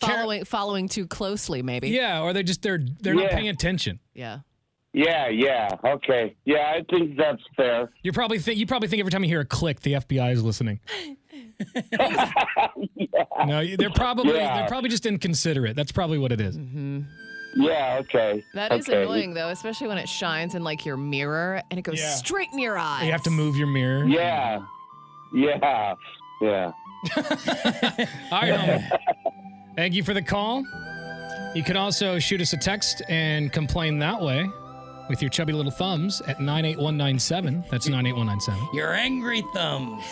Following following too closely, maybe. yeah, or they just they're they're not paying attention. Yeah. Yeah, yeah, okay. Yeah, I think that's fair. You probably think you probably think every time you hear a click, the FBI is listening. No, they're probably Yeah. they're probably just inconsiderate. That's probably what it is. Mm-hmm. Yeah, okay. That is okay. annoying though, especially when it shines in like your mirror and it goes Yeah. straight in your eye. You have to move your mirror. Yeah, yeah, yeah. All right, homie. Thank you for the call. You can also shoot us a text and complain that way with your chubby little thumbs at 98197. That's 98197. Your angry thumbs.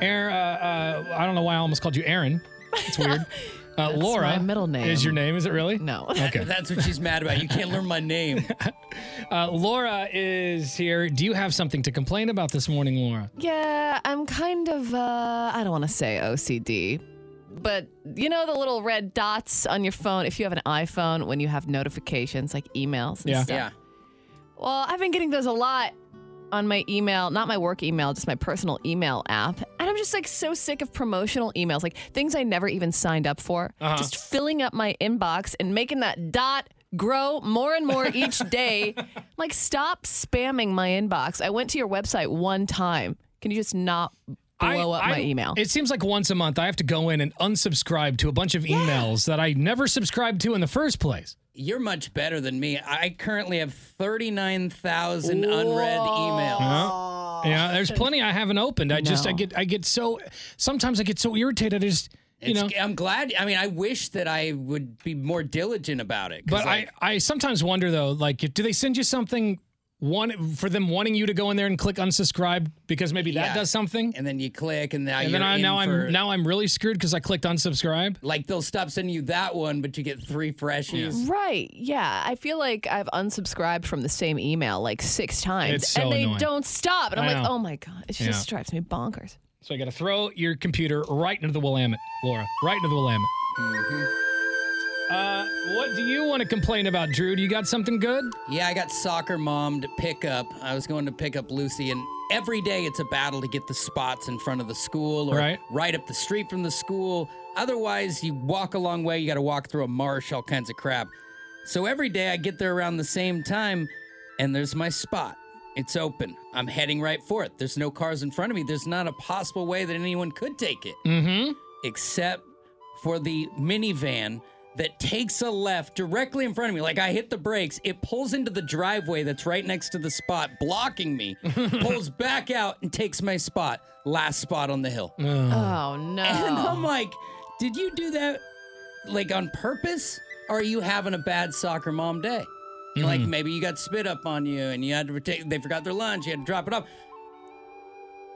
Aaron, uh, uh, I don't know why I almost called you Aaron. It's weird. Uh, That's Laura my middle name. is your name. Is it really? No. Okay. That's what she's mad about. You can't learn my name. Uh, Laura is here. Do you have something to complain about this morning, Laura? Yeah, I'm kind of uh I don't want to say OCD. But you know the little red dots on your phone if you have an iPhone when you have notifications like emails and Yeah. stuff. Yeah. Well, I've been getting those a lot on my email, not my work email, just my personal email app. And I'm just like so sick of promotional emails, like things I never even signed up for. Uh-huh. Just filling up my inbox and making that dot grow more and more each day. like, stop spamming my inbox. I went to your website one time. Can you just not blow up my email? It seems like once a month I have to go in and unsubscribe to a bunch of emails that I never subscribed to in the first place. You're much better than me. I currently have 39,000 unread emails. Yeah, there's plenty I haven't opened. I just I get I get so sometimes I get so irritated. I just you know. I'm glad. I mean, I wish that I would be more diligent about it. But like, I I sometimes wonder though, like, do they send you something one for them wanting you to go in there and click unsubscribe because maybe that Yeah. does something, and then you click, and now and you're then I, in now for, I'm now I'm really screwed because I clicked unsubscribe. like they'll stop sending you that one, but you get three freshies. Right. Yeah. I feel like I've unsubscribed from the same email like six times It's so and they annoying. don't stop. And I'm like, oh my God. It Yeah. just drives me bonkers. So I got to throw your computer right into the Willamette, Laura, right into the Willamette. Mm-hmm. Uh, what do you want to complain about, Drew? Do you got something good? Yeah, I got soccer mom to pick up. I was going to pick up Lucy, and every day it's a battle to get the spots in front of the school or Right. up the street from the school. Otherwise, you walk a long way, you got to walk through a marsh, all kinds of crap. So every day I get there around the same time, and there's my spot. It's open. I'm heading right for it. There's no cars in front of me. There's not a possible way that anyone could take it Mm-hmm. except for the minivan that takes a left directly in front of me. Like I hit the brakes, it pulls into the driveway that's right next to the spot, blocking me, pulls back out and takes my spot, last spot on the hill. Oh. oh, no. And I'm like, did you do that like on purpose? Or are you having a bad soccer mom day? You're Like maybe you got spit up on you and you had to take, they forgot their lunch, you had to drop it off.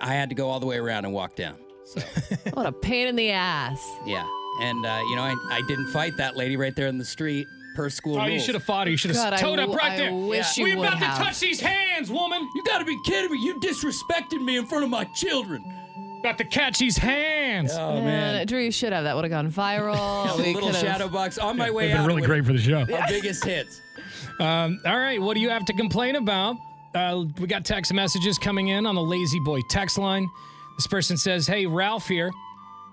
I had to go all the way around and walk down. So what a pain in the ass. yeah. And, uh, you know, I, I didn't fight that lady right there in the street per school Oh, you should have fought her. You should God, have I towed up w- right I there. wish you we would about have. to touch these hands, woman. You gotta be kidding me. You disrespected me in front of my children. About to catch these hands. Oh, man. Drew, you should have. That would have gone viral. A little could've- shadow box on my way They've been out. really great for the show. Our biggest hits. Um, all right, what do you have to complain about? Uh, we got text messages coming in on the La-Z-Boy text line. This person says, "Hey, Ralph here.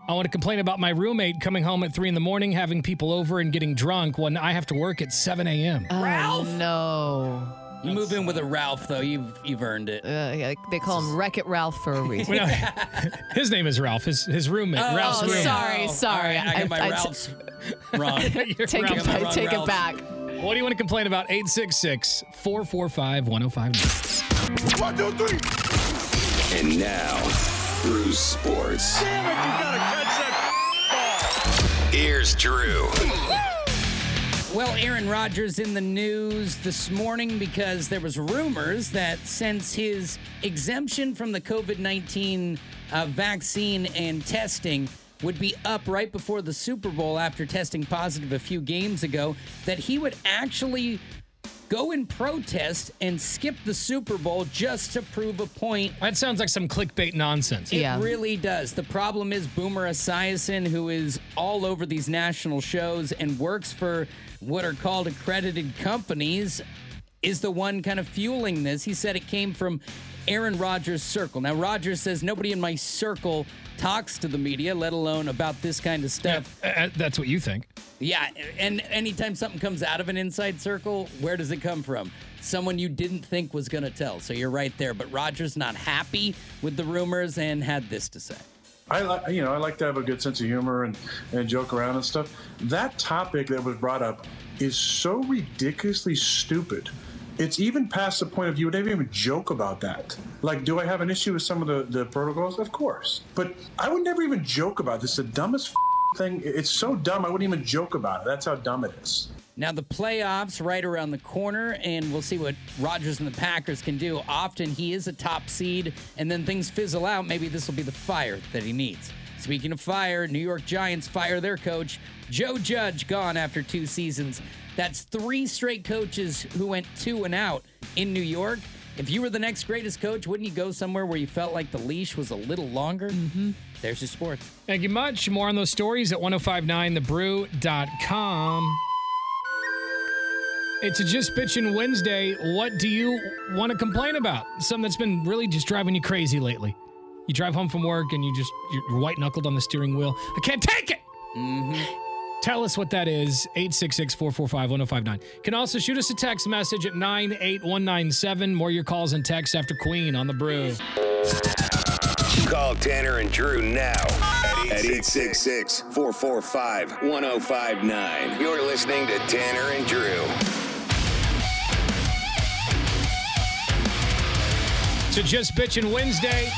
I want to complain about my roommate coming home at three in the morning, having people over, and getting drunk when I have to work at 7 a.m." Oh, Ralph? No. You move in with a Ralph, though. You've you've earned it. Uh, yeah, they call him Wreck It Ralph for a reason. We know- his name is Ralph. His his roommate, Ralph's oh, roommate. sorry, sorry. All right, I got my I- I t- Ralphs wrong. Take, Ralph. it, back, wrong take it back. What do you want to complain about? 866 445 1059. One, two, three. And now, Bruce Sports. Damn it, Here's Drew. Well, Aaron Rodgers in the news this morning because there was rumors that since his exemption from the COVID nineteen uh, vaccine and testing would be up right before the Super Bowl after testing positive a few games ago, that he would actually go and protest and skip the Super Bowl just to prove a point. That sounds like some clickbait nonsense. It really does. The problem is Boomer Esiason, who is all over these national shows and works for what are called accredited companies, is the one kind of fueling this. He said it came from Aaron Rodgers' circle. Now, Rodgers says nobody in my circle talks to the media, let alone about this kind of stuff. Uh, that's what you think. Yeah, and anytime something comes out of an inside circle, where does it come from? Someone you didn't think was going to tell. So you're right there. But Rodgers not happy with the rumors and had this to say. I like, you know, I like to have a good sense of humor and, and joke around and stuff. That topic that was brought up is so ridiculously stupid. It's even past the point of you would even joke about that. Like, do I have an issue with some of the, the protocols? Of course. But I would never even joke about this. The dumbest thing. It's so dumb, I wouldn't even joke about it. That's how dumb it is. Now the playoffs right around the corner, and we'll see what Rodgers and the Packers can do. Often he is a top seed, and then things fizzle out. Maybe this will be the fire that he needs. Speaking of fire, New York Giants fire their coach. Joe Judge gone after two seasons. That's three straight coaches who went two and out in New York. If you were the next greatest coach, wouldn't you go somewhere where you felt like the leash was a little longer? Mm-hmm. There's your sports. Thank you much. More on those stories at 1059thebrew.com. It's a Just Bitchin' Wednesday. What do you want to complain about? Something that's been really just driving you crazy lately. You drive home from work and you just, you're white knuckled on the steering wheel. I can't take it! Mm-hmm. Tell us what that is. 866 445 1059. Can also shoot us a text message at 98197. More your calls and texts after Queen on the brew. Call Tanner and Drew now at 866 445 1059. You're listening to Tanner and Drew. So just bitching Wednesday.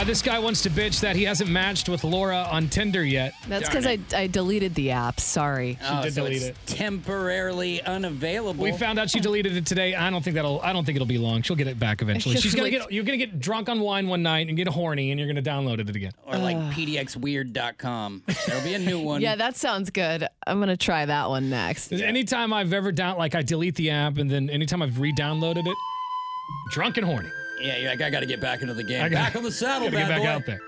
Uh, this guy wants to bitch that he hasn't matched with Laura on Tinder yet. That's because I, I deleted the app. Sorry. Oh, did so delete it's temporarily unavailable. We found out she deleted it today. I don't think that'll. I don't think it'll be long. She'll get it back eventually. She's She's gonna like- get. You're gonna get drunk on wine one night and get horny, and you're gonna download it again. or like pdxweird.com. There'll be a new one. Yeah, that sounds good. I'm going to try that one next. Anytime I've ever down, like I delete the app, and then anytime I've re-downloaded it, drunk and horny. Yeah, you're like, I got to get back into the game. I gotta- back on the saddle, Gotta get back boy. out there.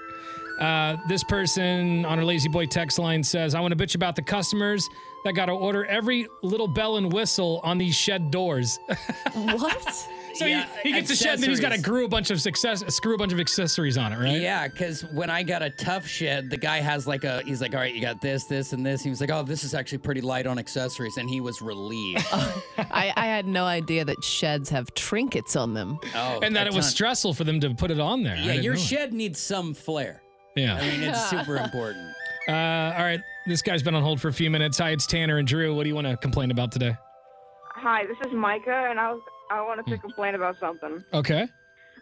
Uh, this person on our La-Z-Boy text line says, I want to bitch about the customers that got to order every little bell and whistle on these shed doors. what? So Yeah, he, he gets a shed, and then he's got to screw a bunch of success, screw a bunch of accessories on it, right? Yeah, because when I got a tough shed, the guy has like a, he's like, all right, you got this, this, and this. He was like, oh, this is actually pretty light on accessories. And he was relieved. I, I had no idea that sheds have trinkets on them. Oh, and that it was ton. stressful for them to put it on there. Yeah, your know it. shed needs some flair. Yeah. I mean, it's super important. Uh, all right. This guy's been on hold for a few minutes. Hi, it's Tanner and Drew. What do you want to complain about today? Hi, this is Micah, and I was I wanted to complain about something. Okay.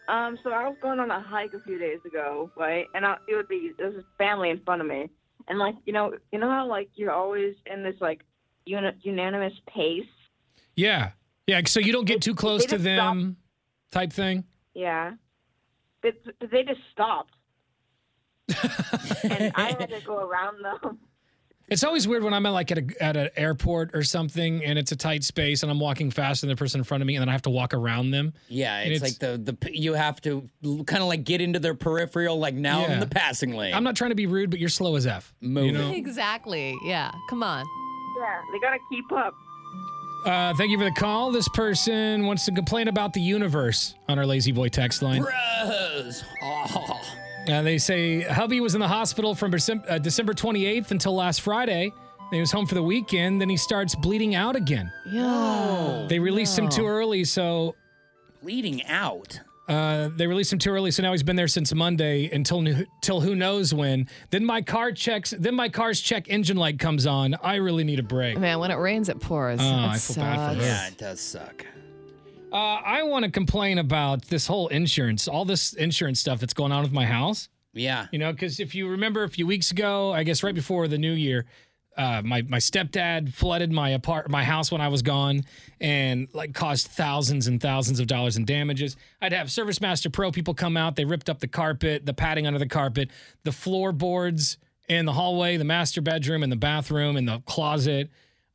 Um, so I was going on a hike a few days ago, right? And I, it would be there was a family in front of me, and like you know, you know how like you're always in this like uni- unanimous pace. Yeah. Yeah. So you don't get too close to them, type thing. Yeah, but, but they just stopped, and I had to go around them. It's always weird when I'm at like at a at an airport or something, and it's a tight space, and I'm walking faster than the person in front of me, and then I have to walk around them. Yeah, And it's, like the, the, you have to kind of like get into their peripheral, like now I'm in the passing lane. I'm not trying to be rude, but you're slow as f. Move You know? Exactly. Yeah. Come on. Yeah, they gotta keep up. Uh, thank you for the call. This person wants to complain about the universe on our La-Z-Boy text line. Bros. Oh. Uh, they say hubby was in the hospital from Decem- uh, December 28th until last Friday. He was home for the weekend. Then he starts bleeding out again. Yeah. They released him too early, so Bleeding out. uh, they released him too early. So now he's been there since Monday until nu- till who knows when. Then my car checks. Then my car's check engine light comes on. I really need a break. Man, when it rains, it pours. Oh, That I feel bad for her. Yeah, it does suck. Uh, I want to complain about this whole insurance, all this insurance stuff that's going on with my house. Yeah. You know, because if you remember a few weeks ago, I guess right before the new year, uh, my my stepdad flooded my apart my house when I was gone and like caused thousands and thousands of dollars in damages. I'd have Service Master Pro people come out. They ripped up the carpet, the padding under the carpet, the floorboards in the hallway, the master bedroom, and the bathroom, and the closet.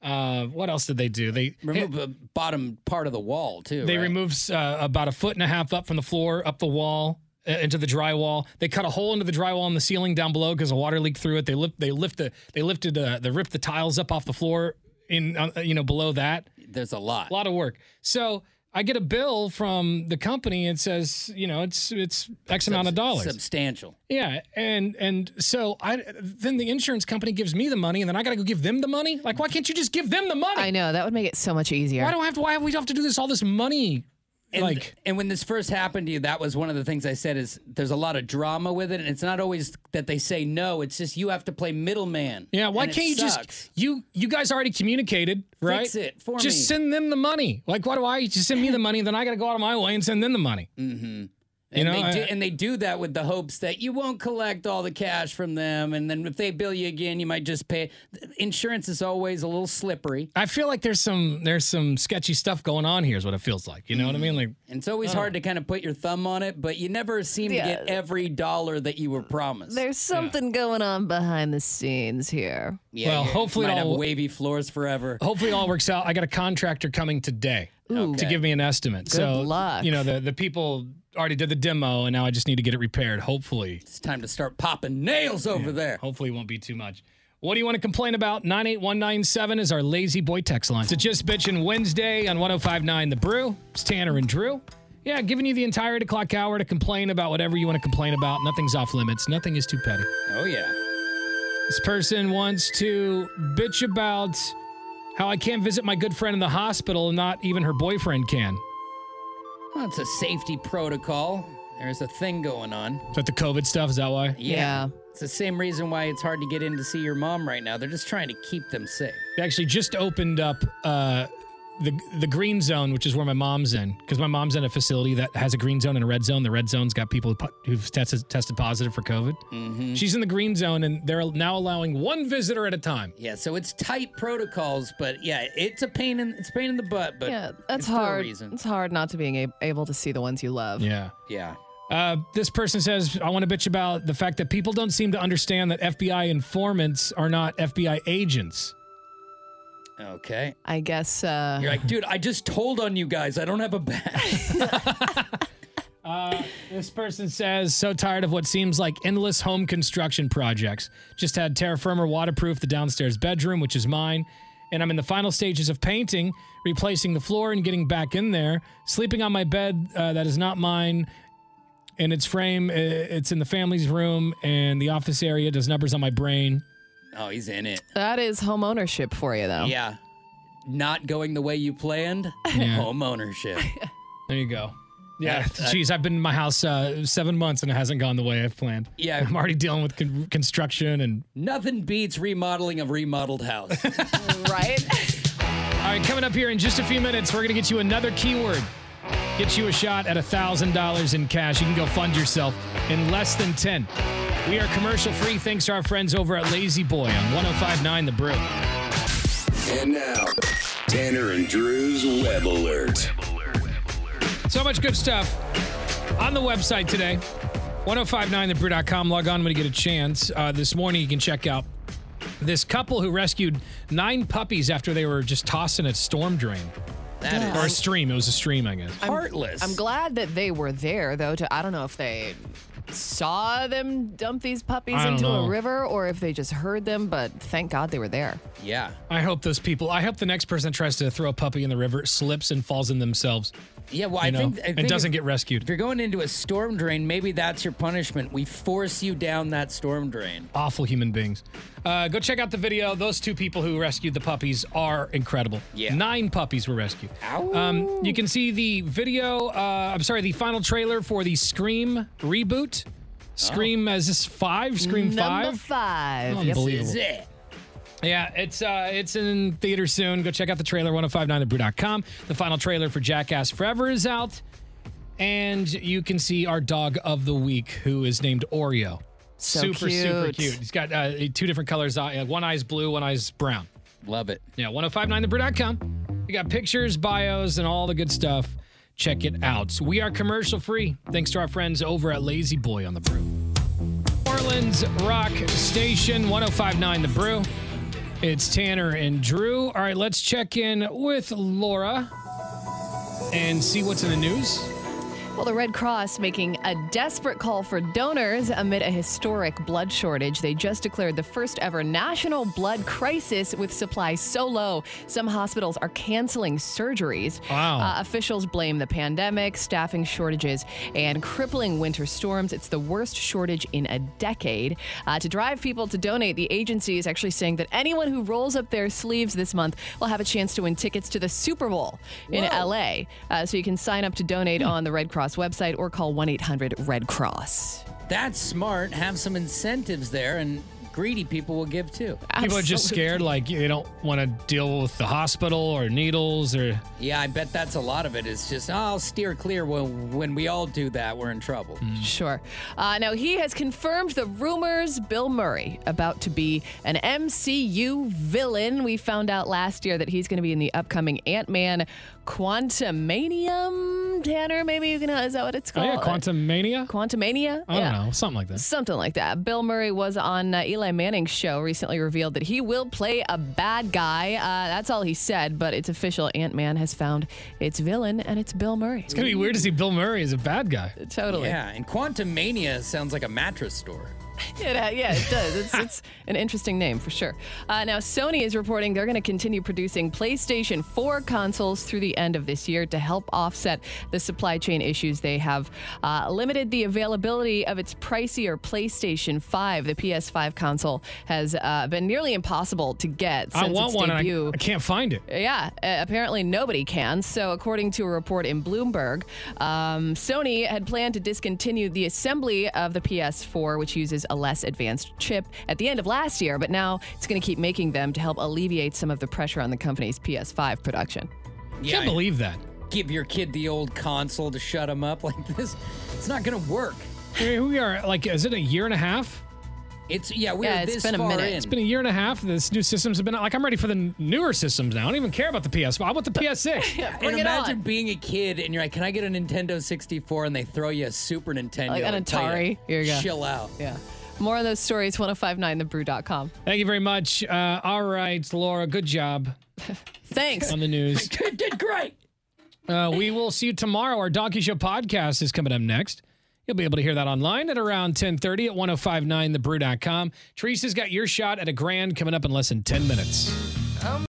Uh, what else did they do? They Remove the bottom part of the wall too. they right? removed uh, about a foot and a half up from the floor, up the wall, uh, into the drywall. They cut a hole into the drywall in the ceiling down below because a water leaked through it. They lift, they lift the, they lifted, uh, they ripped the tiles up off the floor in, uh, you know, below that. There's a lot. A lot of work. So I get a bill from the company. It says, you know, it's it's X amount of dollars. Substantial. Yeah, and and so I then the insurance company gives me the money, and then I got to go give them the money. Like, why can't you just give them the money? I know that would make it so much easier. Why do I have to? Why have we have to do this? All this money, And, like. and when this first happened to you, that was one of the things I said is there's a lot of drama with it, and it's not always that they say no. It's just you have to play middleman. Yeah, why can't you sucks. just you you guys already communicated, right? Fix it for just me. send them the money. Like, why do I just send me the money? Then I got to go out of my way and send them the money. Mm-hmm. You And know, they do, I- and they do that with the hopes that you won't collect all the cash from them, and then if they bill you again, you might just pay. Insurance is always a little slippery, I feel like there's some there's some sketchy stuff going on here. Is what it feels like. You know what I mm-hmm. mean? Like, and it's always Oh. hard to kind of put your thumb on it. But you never seem Yeah. to get every dollar that you were uh, promised. There's something going on behind the scenes here. Yeah, Well, you hopefully might have wavy floors forever. hopefully it all works out. I got a contractor coming today Ooh. to give me an estimate. Good so luck. you know the the people already did the demo, and now I just need to get it repaired. Hopefully, It's time to start popping nails over there. Hopefully, it won't be too much. What do you want to complain about? 98197 is our La-Z-Boy text line. It's Just Bitchin' Wednesday on 1059 The Brew. It's Tanner and Drew. Yeah, giving you the entire 8 o'clock hour to complain about whatever you want to complain about. Nothing's off limits. Nothing is too petty. Oh yeah. This person wants to bitch about how I can't visit my good friend in the hospital and not even her boyfriend can. Well, it's a safety protocol. There's a thing going on. Is that the COVID stuff? Is that why? Yeah. It's the same reason why it's hard to get in to see your mom right now. They're just trying to keep them safe. They actually just opened up uh, the the green zone, which is where my mom's in, because my mom's in a facility that has a green zone and a red zone. The red zone's got people who po- who've tested tested positive for COVID. Mm-hmm. She's in the green zone, and they're now allowing one visitor at a time. Yeah, so it's tight protocols, but yeah, it's a pain in it's a pain in the butt. But yeah, that's it's for a hard. reason. It's hard not to being able to see the ones you love. Yeah. Yeah. Uh, this person says, I want to bitch about the fact that people don't seem to understand that FBI informants are not FBI agents. Okay. I guess. Uh, You're like, dude, I just told on you guys. I don't have a badge. Uh, this person says, so tired of what seems like endless home construction projects. Just had terra firma waterproof the downstairs bedroom, which is mine. And I'm in the final stages of painting, replacing the floor and getting back in there. Sleeping on my bed uh, that is not mine. In its frame, uh, it's in the family's room, and the office area does numbers on my brain. Oh, he's in it. that is home ownership for you, though. Yeah. Not going the way you planned. Yeah. Home ownership. There you go. Yeah, That- that- geez, I've been in my house uh, seven months and it hasn't gone the way I've planned. Yeah. I'm already dealing with con- construction and Nothing beats remodeling a remodeled house. right? All right, coming up here in just a few minutes, we're going to get you another keyword. Get you a shot at $1,000 in cash. You can go fund yourself in less than 10. We are commercial free thanks to our friends over at La-Z-Boy on 1059 The Brew. And now, Tanner and Drew's Web Alert. So much good stuff on the website today. 1059thebrew.com. Log on when you get a chance. Uh, this morning, you can check out this couple who rescued nine puppies after they were just tossed in a storm drain. That Or a stream. It was a stream, I guess. heartless. I'm glad that they were there, though. To I don't know if they saw them dump these puppies I don't into know. a river or if they just heard them, but thank God they were there. Yeah. I hope those people, I hope the next person that tries to throw a puppy in the river slips and falls in themselves. Yeah, well, I know, think, I and think doesn't if, get rescued. if you're going into a storm drain, maybe that's your punishment. We force you down that storm drain. Awful human beings. Uh, go check out the video. Those two people who rescued the puppies are incredible. Yeah. Nine puppies were rescued. Ow. Um, you can see the video, uh, I'm sorry, the final trailer for the Scream reboot. Scream as this five? Scream Number five? five. Unbelievable. This is it. Yeah, it's uh, it's in theater soon. Go check out the trailer, 1059thebrew.com. The final trailer for Jackass Forever is out. And you can see our dog of the week, who is named Oreo. So super, super cute. cute. He's got uh, two different colors. Uh, one eye's blue, one eye's brown. Love it. Yeah, 1059thebrew.com. We got pictures, bios, and all the good stuff. Check it out. So We are commercial free thanks to our friends over at La-Z-Boy on the Brew. Orleans Rock Station 1059 The Brew. It's Tanner and Drew. All right, let's check in with Laura and see what's in the news. Well, the Red Cross making a desperate call for donors amid a historic blood shortage. They just declared the first ever national blood crisis with supplies so low, some hospitals are canceling surgeries. Wow. Uh, officials blame the pandemic, staffing shortages, and crippling winter storms. It's the worst shortage in a decade. Uh, to drive people to donate, the agency is actually saying that anyone who rolls up their sleeves this month will have a chance to win tickets to the Super Bowl in LA. Uh, so you can sign up to donate on the Red Cross website or call 1 800 Red Cross. That's smart. Have some incentives there, and greedy people will give too. People are just scared, like they don't want to deal with the hospital or needles or. Yeah, I bet that's a lot of it. It's just, oh, I'll steer clear. When, when we all do that, we're in trouble. Sure. Uh, now, he has confirmed the rumors Bill Murray about to be an MCU villain. We found out last year that he's going to be in the upcoming Ant Man Quantumanium. Tanner, maybe you can, is that what it's Oh, called? yeah, Quantum Mania? Quantumania? I don't know, something like that. Something like that. Bill Murray was on uh, Eli Manning's show recently revealed that he will play a bad guy. Uh, that's all he said, but it's official. Ant Man has found its villain, and it's Bill Murray. It's gonna be weird to see Bill Murray as a bad guy. Totally. Yeah, and Quantum Mania sounds like a mattress store. It, uh, yeah, it does. It's, it's an interesting name for sure. Uh, now, Sony is reporting they're going to continue producing PlayStation 4 consoles through the end of this year to help offset the supply chain issues they have uh, limited the availability of its pricier PlayStation 5. The PS5 console has uh, been nearly impossible to get since I want its one and I, debut. I can't find it. Yeah, uh, apparently nobody can. So, according to a report in Bloomberg, um, Sony had planned to discontinue the assembly of the PS4, which uses a less advanced chip, at the end of last year, but now it's going to keep making them to help alleviate some of the pressure on the company's PS5 production. Yeah, Can't believe that. Give your kid the old console to shut him up like this. It's not going to work. I mean, we are like, is it a year and a half? It's yeah, we're Yeah, it's this been a minute. in. It's been a year and a half. This new systems have been. Like, I'm ready for the newer systems now. I don't even care about the PS5. I want the PS6. and imagine on. being a kid and you're like, "Can I get a Nintendo 64?" and they throw you a Super Nintendo, Like an and tell you, Atari. Here you go. Chill out. Yeah. More on those stories, 1059thebrew.com. Thank you very much. Uh, all right, Laura, good job Thanks. on the news. Kid did great. Uh, we will see you tomorrow. Our Donkey Show podcast is coming up next. You'll be able to hear that online at around 1030 at 1059thebrew.com. Teresa's got your shot at a grand coming up in less than 10 minutes.